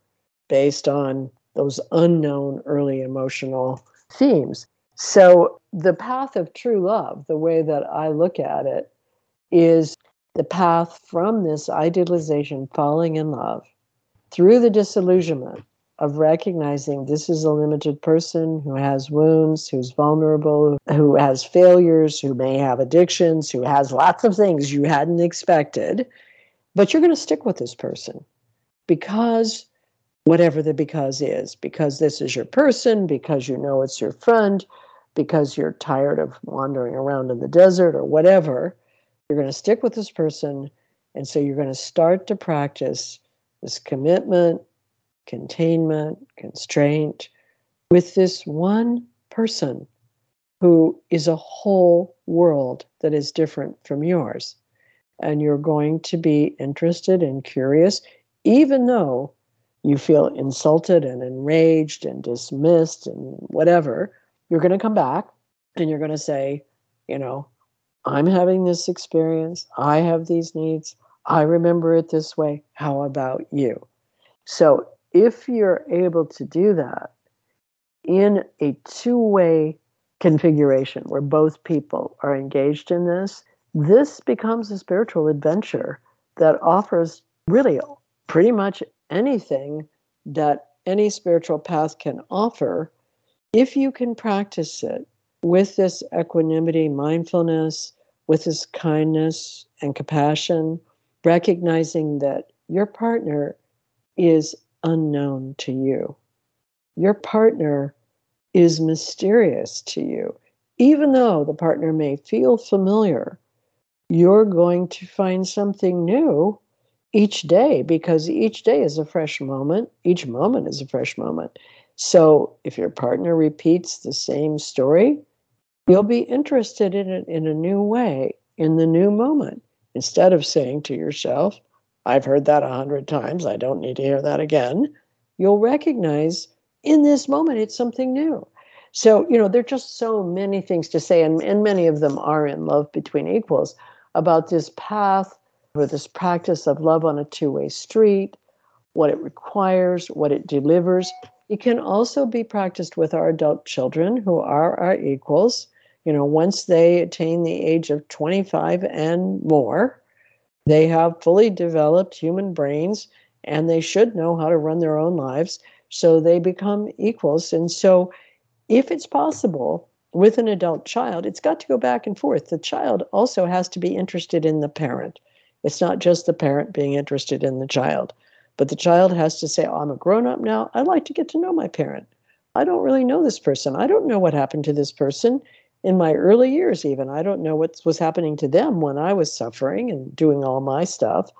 based on those unknown early emotional themes. So, the path of true love, the way that I look at it, is the path from this idealization, falling in love, through the disillusionment of recognizing this is a limited person who has wounds, who's vulnerable, who has failures, who may have addictions, who has lots of things you hadn't expected. But you're going to stick with this person because whatever the because is, because this is your person, because you know it's your friend, because you're tired of wandering around in the desert or whatever, you're going to stick with this person. And so you're going to start to practice this commitment, containment, constraint with this one person who is a whole world that is different from yours. And you're going to be interested and curious, even though you feel insulted and enraged and dismissed and whatever, you're going to come back and you're going to say, you know, I'm having this experience. I have these needs. I remember it this way. How about you? So, if you're able to do that in a two way configuration where both people are engaged in this, this becomes a spiritual adventure that offers really pretty much anything that any spiritual path can offer if you can practice it with this equanimity, mindfulness, with this kindness and compassion, recognizing that your partner is unknown to you. Your partner is mysterious to you. even though the partner may feel familiar, you're going to find something new each day because each day is a fresh moment. Each moment is a fresh moment. So if your partner repeats the same story, you'll be interested in it in a new way in the new moment instead of saying to yourself, I've heard that a hundred times. I don't need to hear that again. You'll recognize in this moment it's something new. So, you know, there are just so many things to say, and, and many of them are in Love Between Equals about this path or this practice of love on a two way street, what it requires, what it delivers. It can also be practiced with our adult children who are our equals. You know, once they attain the age of 25 and more, they have fully developed human brains and they should know how to run their own lives. So they become equals. And so, if it's possible with an adult child, it's got to go back and forth. The child also has to be interested in the parent. It's not just the parent being interested in the child, but the child has to say, oh, I'm a grown up now. I'd like to get to know my parent. I don't really know this person. I don't know what happened to this person in my early years, even. I don't know what was happening to them when I was suffering and doing all my stuff.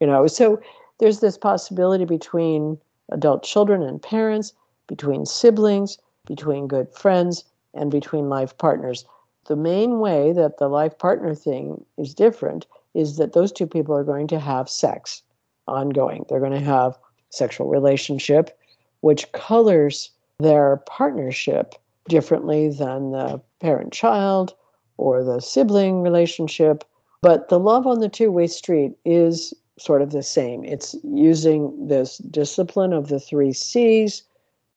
You know, so there's this possibility between adult children and parents, between siblings, between good friends, and between life partners. The main way that the life partner thing is different is that those two people are going to have sex ongoing. They're going to have sexual relationship, which colors their partnership differently than the parent child or the sibling relationship. But the love on the two way street is sort of the same. It's using this discipline of the three C's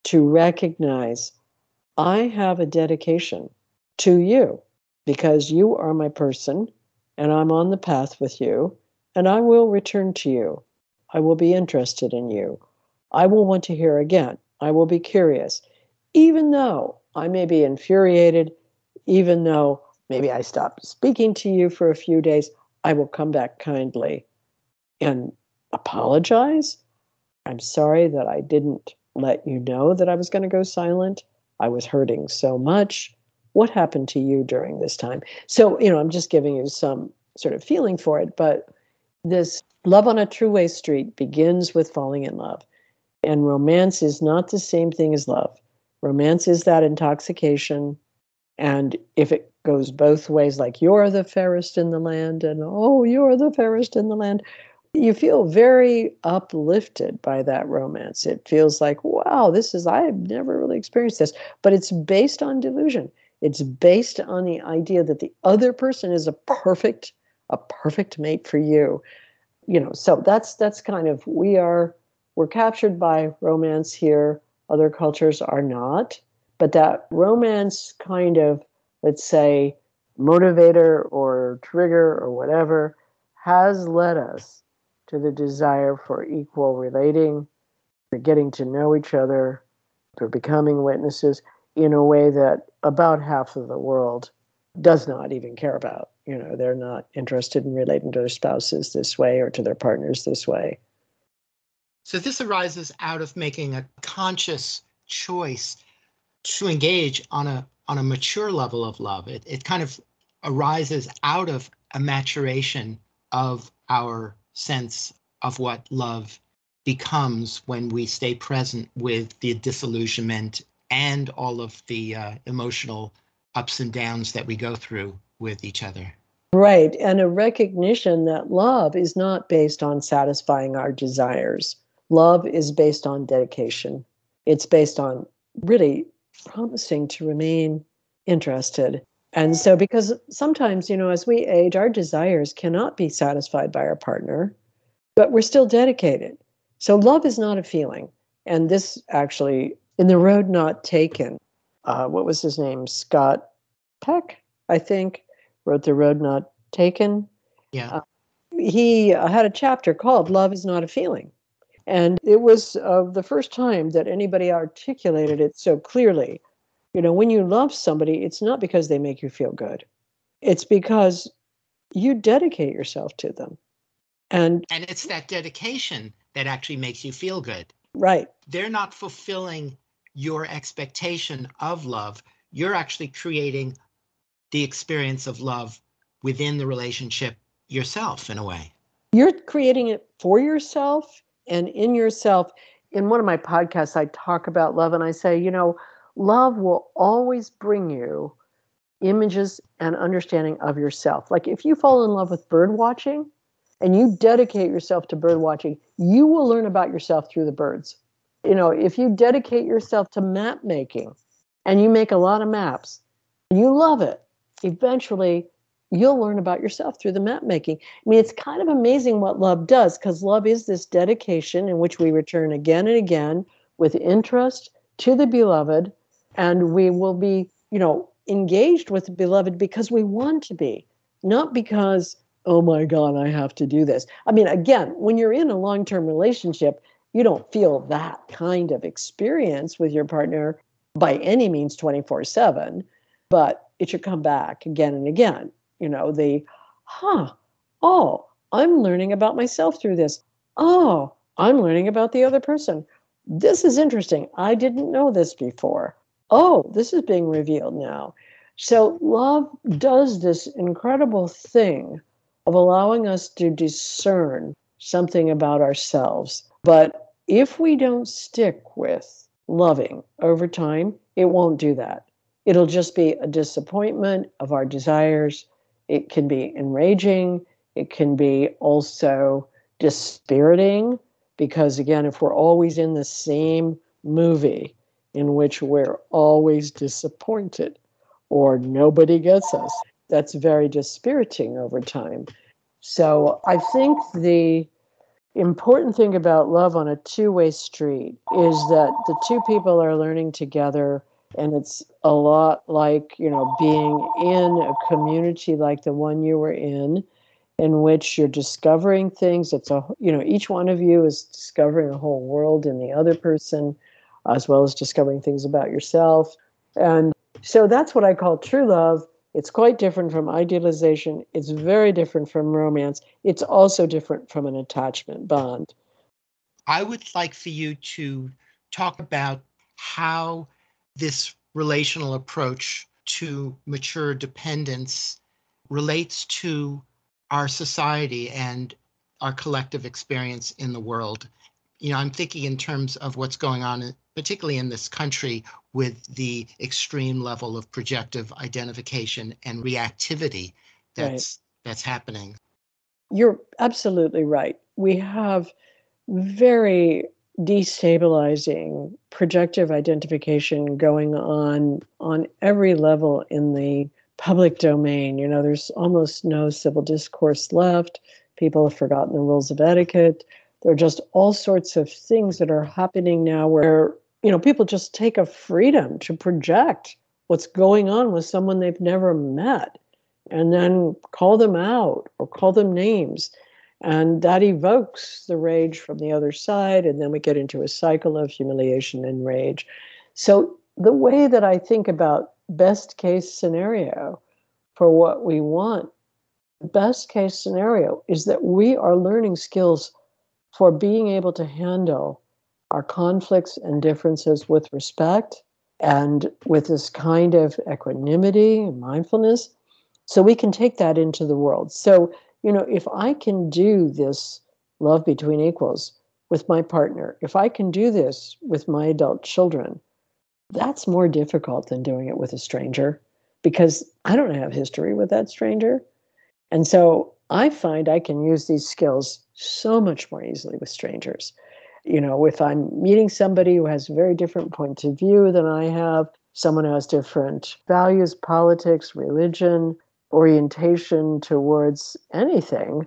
to recognize I have a dedication to you because you are my person and I'm on the path with you, and I will return to you. I will be interested in you. I will want to hear again. I will be curious, even though I may be infuriated, even though maybe I stop speaking to you for a few days, I will come back kindly and apologize. I'm sorry that I didn't let you know that I was going to go silent. I was hurting so much what happened to you during this time so you know i'm just giving you some sort of feeling for it but this love on a true way street begins with falling in love and romance is not the same thing as love romance is that intoxication and if it goes both ways like you're the fairest in the land and oh you're the fairest in the land you feel very uplifted by that romance it feels like wow this is i've never really experienced this but it's based on delusion it's based on the idea that the other person is a perfect, a perfect mate for you. You know, so that's that's kind of we are we're captured by romance here. Other cultures are not, but that romance kind of, let's say, motivator or trigger or whatever has led us to the desire for equal relating, for getting to know each other, for becoming witnesses in a way that about half of the world does not even care about. You know, they're not interested in relating to their spouses this way or to their partners this way. So this arises out of making a conscious choice to engage on a on a mature level of love. It it kind of arises out of a maturation of our sense of what love becomes when we stay present with the disillusionment and all of the uh, emotional ups and downs that we go through with each other. Right. And a recognition that love is not based on satisfying our desires. Love is based on dedication. It's based on really promising to remain interested. And so, because sometimes, you know, as we age, our desires cannot be satisfied by our partner, but we're still dedicated. So, love is not a feeling. And this actually in the road not taken uh, what was his name scott peck i think wrote the road not taken yeah uh, he uh, had a chapter called love is not a feeling and it was uh, the first time that anybody articulated it so clearly. You know when you love somebody it's not because they make you feel good. It's because you dedicate yourself to them. And and it's that dedication that actually makes you feel good. Right. They're not fulfilling your expectation of love, you're actually creating the experience of love within the relationship yourself in a way. You're creating it for yourself and in yourself. In one of my podcasts, I talk about love and I say, you know, love will always bring you images and understanding of yourself. Like if you fall in love with bird watching and you dedicate yourself to bird watching, you will learn about yourself through the birds. You know, if you dedicate yourself to map making and you make a lot of maps, you love it. Eventually, you'll learn about yourself through the map making. I mean, it's kind of amazing what love does because love is this dedication in which we return again and again with interest to the beloved, and we will be, you know, engaged with the beloved because we want to be, not because, oh my God, I have to do this. I mean, again, when you're in a long term relationship, you don't feel that kind of experience with your partner by any means 24 7, but it should come back again and again you know, the, huh, oh, I'm learning about myself through this. Oh, I'm learning about the other person. This is interesting. I didn't know this before. Oh, this is being revealed now. So, love does this incredible thing of allowing us to discern something about ourselves. But if we don't stick with loving over time, it won't do that. It'll just be a disappointment of our desires it can be enraging. It can be also dispiriting because, again, if we're always in the same movie in which we're always disappointed or nobody gets us, that's very dispiriting over time. So I think the important thing about love on a two way street is that the two people are learning together and it's a lot like you know being in a community like the one you were in in which you're discovering things. It's a you know each one of you is discovering a whole world in the other person as well as discovering things about yourself. And so that's what i call true love. It's quite different from idealization. It's very different from romance. It's also different from an attachment bond. I would like for you to talk about how this relational approach to mature dependence relates to our society and our collective experience in the world. You know, I'm thinking in terms of what's going on, particularly in this country, with the extreme level of projective identification and reactivity that's right. that's happening. You're absolutely right. We have very destabilizing projective identification going on on every level in the public domain. You know, there's almost no civil discourse left. People have forgotten the rules of etiquette. There are just all sorts of things that are happening now where, you know, people just take a freedom to project what's going on with someone they've never met and then call them out or call them names and that evokes the rage from the other side. And then we get into a cycle of humiliation and rage. So, the way that I think about best case scenario for what we want, best case scenario is that we are learning skills for being able to handle our conflicts and differences with respect and with this kind of equanimity and mindfulness so we can take that into the world. So you know, if I can do this love between equals with my partner, if I can do this with my adult children, that's more difficult than doing it with a stranger because I don't have history with that stranger. And so I find I can use these skills so much more easily with strangers. You know, if I'm meeting somebody who has a very different point of view than I have, someone who has different values, politics, religion, orientation towards anything,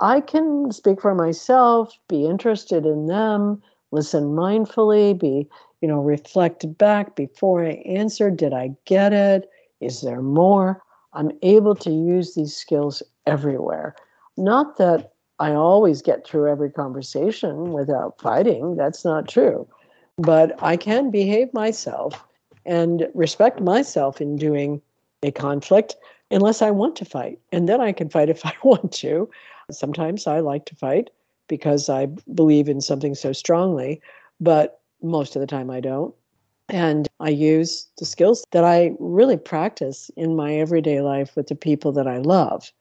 I can speak for myself, be interested in them, listen mindfully, be, you know, reflect back before I answer. Did I get it? Is there more? I'm able to use these skills everywhere. Not that I always get through every conversation without fighting, that's not true. But I can behave myself and respect myself in doing a conflict unless I want to fight. And then I can fight if I want to. Sometimes I like to fight because I believe in something so strongly, but most of the time I don't. And I use the skills that I really practice in my everyday life with the people that I love.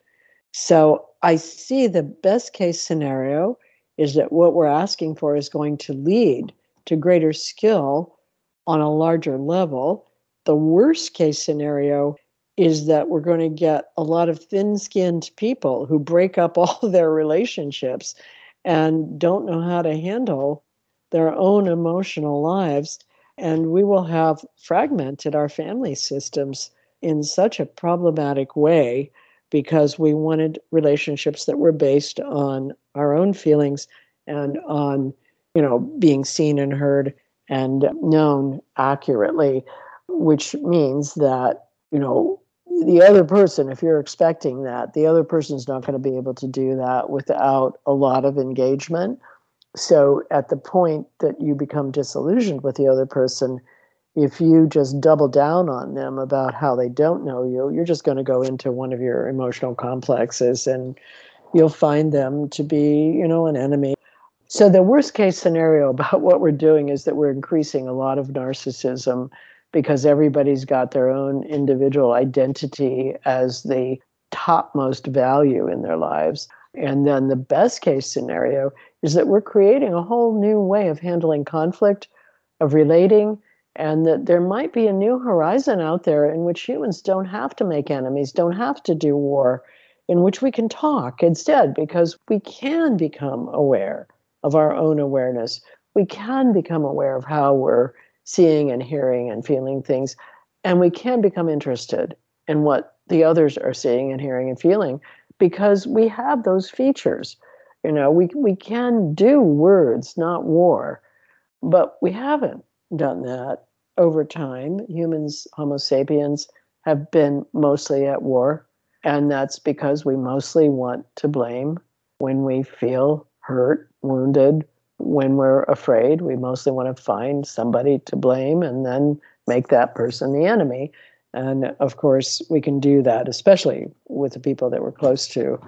So I see the best case scenario is that what we're asking for is going to lead to greater skill on a larger level. The worst case scenario is that we're going to get a lot of thin skinned people who break up all their relationships and don't know how to handle their own emotional lives. And we will have fragmented our family systems in such a problematic way because we wanted relationships that were based on our own feelings and on, you know, being seen and heard and known accurately, which means that, you know, the other person, if you're expecting that, the other person's not going to be able to do that without a lot of engagement. So at the point that you become disillusioned with the other person, if you just double down on them about how they don't know you, you're just going to go into one of your emotional complexes and you'll find them to be, you know, an enemy. So the worst case scenario about what we're doing is that we're increasing a lot of narcissism because everybody's got their own individual identity as the topmost value in their lives. And then the best case scenario is that we're creating a whole new way of handling conflict, of relating, and that there might be a new horizon out there in which humans don't have to make enemies, don't have to do war, in which we can talk instead because we can become aware of our own awareness. We can become aware of how we're seeing and hearing and feeling things. And we can become interested in what the others are seeing and hearing and feeling because we have those features. You know, we, we can do words, not war, but we haven't done that over time. Humans, Homo sapiens, have been mostly at war. And that's because we mostly want to blame when we feel hurt, wounded, when we're afraid, we mostly want to find somebody to blame and then make that person the enemy. And of course, we can do that, especially with the people that we're close to.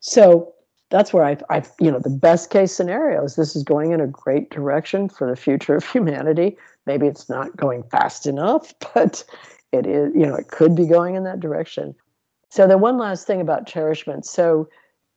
So that's where I, I, you know, the best case scenario is this is going in a great direction for the future of humanity. Maybe it's not going fast enough, but it is, you know, it could be going in that direction. So the one last thing about cherishment. So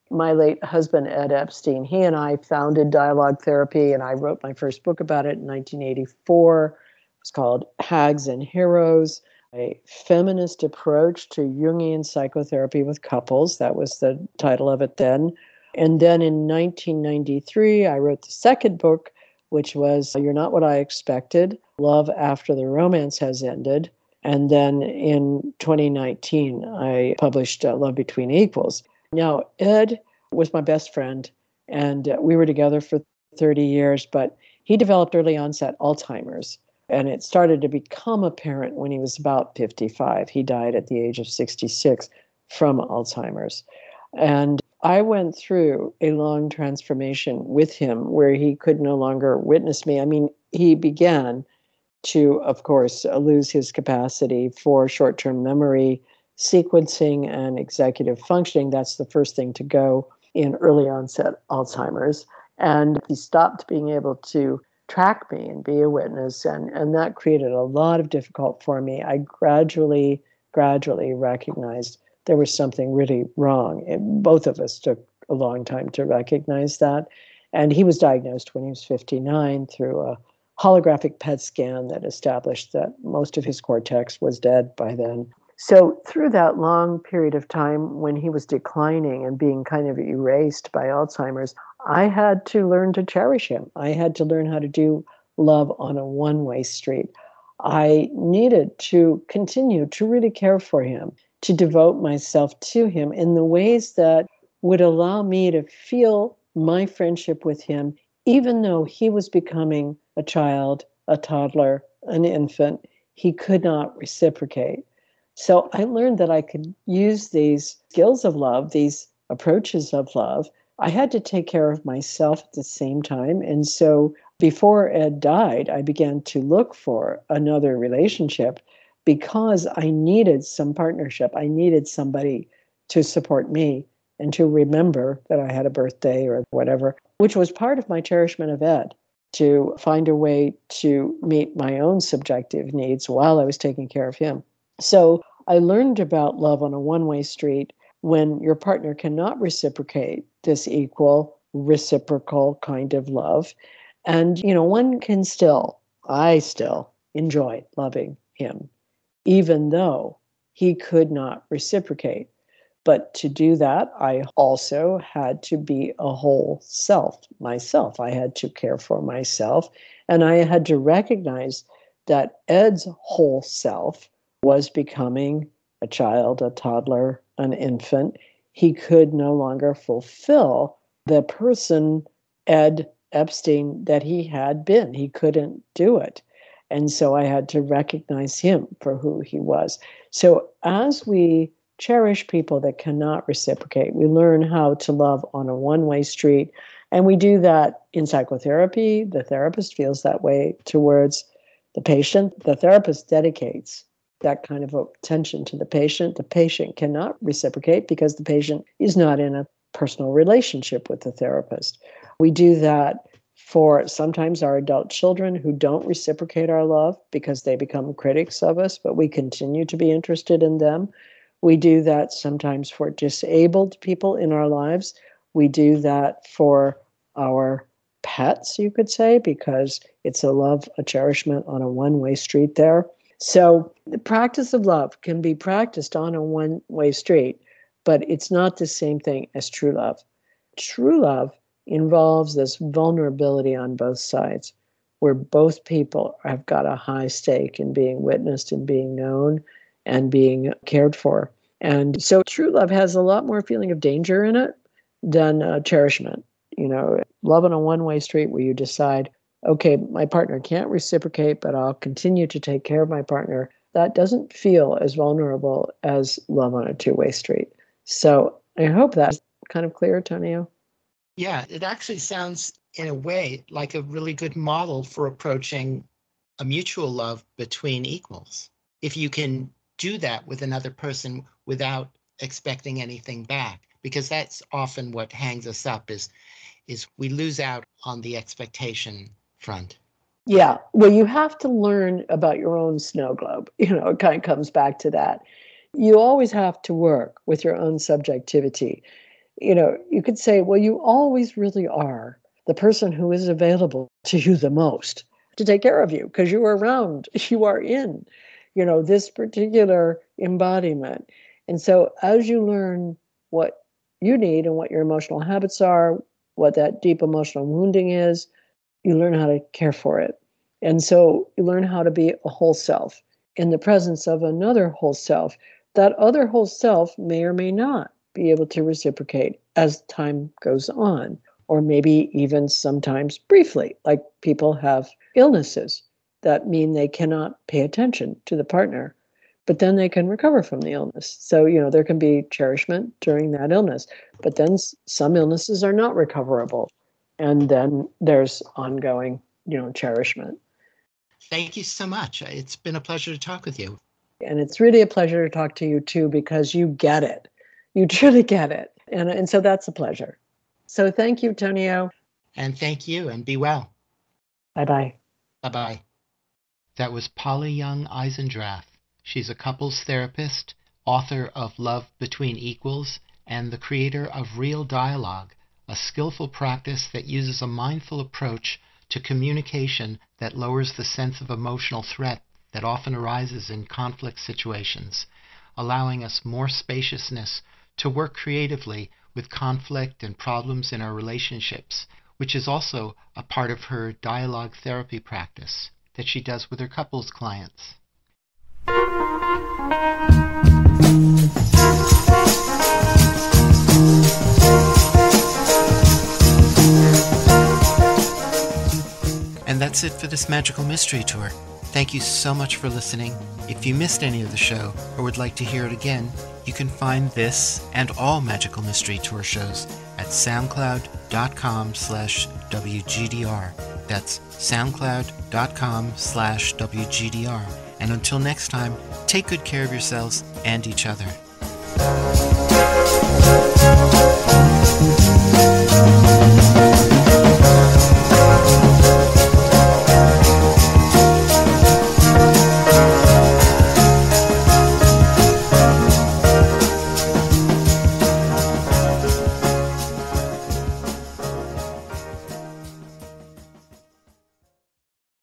my late husband, Ed Epstein, he and I founded Dialogue Therapy, and I wrote my first book about it in 1984. It's called Hags and Heroes, a feminist approach to Jungian psychotherapy with couples. That was the title of it then. And then in 1993, I wrote the second book, which was You're Not What I Expected Love After the Romance Has Ended. And then in 2019, I published uh, Love Between Equals. Now, Ed was my best friend, and uh, we were together for 30 years, but he developed early onset Alzheimer's. And it started to become apparent when he was about 55. He died at the age of 66 from Alzheimer's. And I went through a long transformation with him where he could no longer witness me. I mean, he began to, of course, lose his capacity for short term memory sequencing and executive functioning, that's the first thing to go in early onset Alzheimer's. And he stopped being able to track me and be a witness. And, and that created a lot of difficult for me. I gradually, gradually recognized there was something really wrong. It, both of us took a long time to recognize that. And he was diagnosed when he was 59 through a holographic PET scan that established that most of his cortex was dead by then. So, through that long period of time when he was declining and being kind of erased by Alzheimer's, I had to learn to cherish him. I had to learn how to do love on a one way street. I needed to continue to really care for him, to devote myself to him in the ways that would allow me to feel my friendship with him, even though he was becoming a child, a toddler, an infant. He could not reciprocate. So I learned that I could use these skills of love, these approaches of love. I had to take care of myself at the same time. And so before Ed died, I began to look for another relationship because I needed some partnership. I needed somebody to support me and to remember that I had a birthday or whatever, which was part of my cherishment of Ed to find a way to meet my own subjective needs while I was taking care of him. So I learned about love on a one way street when your partner cannot reciprocate this equal, reciprocal kind of love. And, you know, one can still, I still enjoy loving him, even though he could not reciprocate. But to do that, I also had to be a whole self myself. I had to care for myself. And I had to recognize that Ed's whole self was becoming a child, a toddler, an infant. He could no longer fulfill the person, Ed Epstein, that he had been. He couldn't do it. And so I had to recognize him for who he was. So as we cherish people that cannot reciprocate. We learn how to love on a one way street. And we do that in psychotherapy. The therapist feels that way towards the patient. The therapist dedicates that kind of attention to the patient. The patient cannot reciprocate because the patient is not in a personal relationship with the therapist. We do that for sometimes our adult children who don't reciprocate our love because they become critics of us, but we continue to be interested in them. We do that sometimes for disabled people in our lives. We do that for our pets, you could say, because it's a love, a cherishment on a one way street there. So the practice of love can be practiced on a one way street, but it's not the same thing as true love. True love involves this vulnerability on both sides, where both people have got a high stake in being witnessed and being known and being cared for. And so true love has a lot more feeling of danger in it than uh, cherishment. You know, love on a one way street where you decide, okay, my partner can't reciprocate, but I'll continue to take care of my partner. That doesn't feel as vulnerable as love on a two way street. So I hope that's kind of clear, Tonio. Yeah, it actually sounds in a way like a really good model for approaching a mutual love between equals. If you can do that with another person without expecting anything back because that's often what hangs us up is is we lose out on the expectation front yeah. Well you have to learn about your own snow globe. You know it kind of comes back to that. You always have to work with your own subjectivity. You know you could say well you always really are the person who is available to you the most to take care of you because you are around you are in you know this particular embodiment. And so as you learn what you need and what your emotional habits are what that deep emotional wounding is you learn how to care for it. And so you learn how to be a whole self. In the presence of another whole self that other whole self may or may not be able to reciprocate as time goes on or maybe even sometimes briefly like people have illnesses that mean they cannot pay attention to the partner but then they can recover from the illness. So you know there can be cherishment during that illness but then some illnesses are not recoverable and then there's ongoing you know cherishment. Thank you so much. It's been a pleasure to talk with you. And it's really a pleasure to talk to you too because you get it. You truly get it. And, and so that's a pleasure. So thank you tonio. And thank you and be well. Bye bye bye bye that was Polly Young Eisendrath. She's a couples therapist, author of Love Between Equals, and the creator of Real Dialogue, a skillful practice that uses a mindful approach to communication that lowers the sense of emotional threat that often arises in conflict situations, allowing us more spaciousness to work creatively with conflict and problems in our relationships, which is also a part of her dialogue therapy practice that she does with her couples clients. And that's it for this magical mystery tour. Thank you so much for listening. If you missed any of the show or would like to hear it again, you can find this and all Magical Mystery Tour shows at soundcloud.com slash WGDR. That's soundcloud.com slash WGDR. And until next time, take good care of yourselves and each other.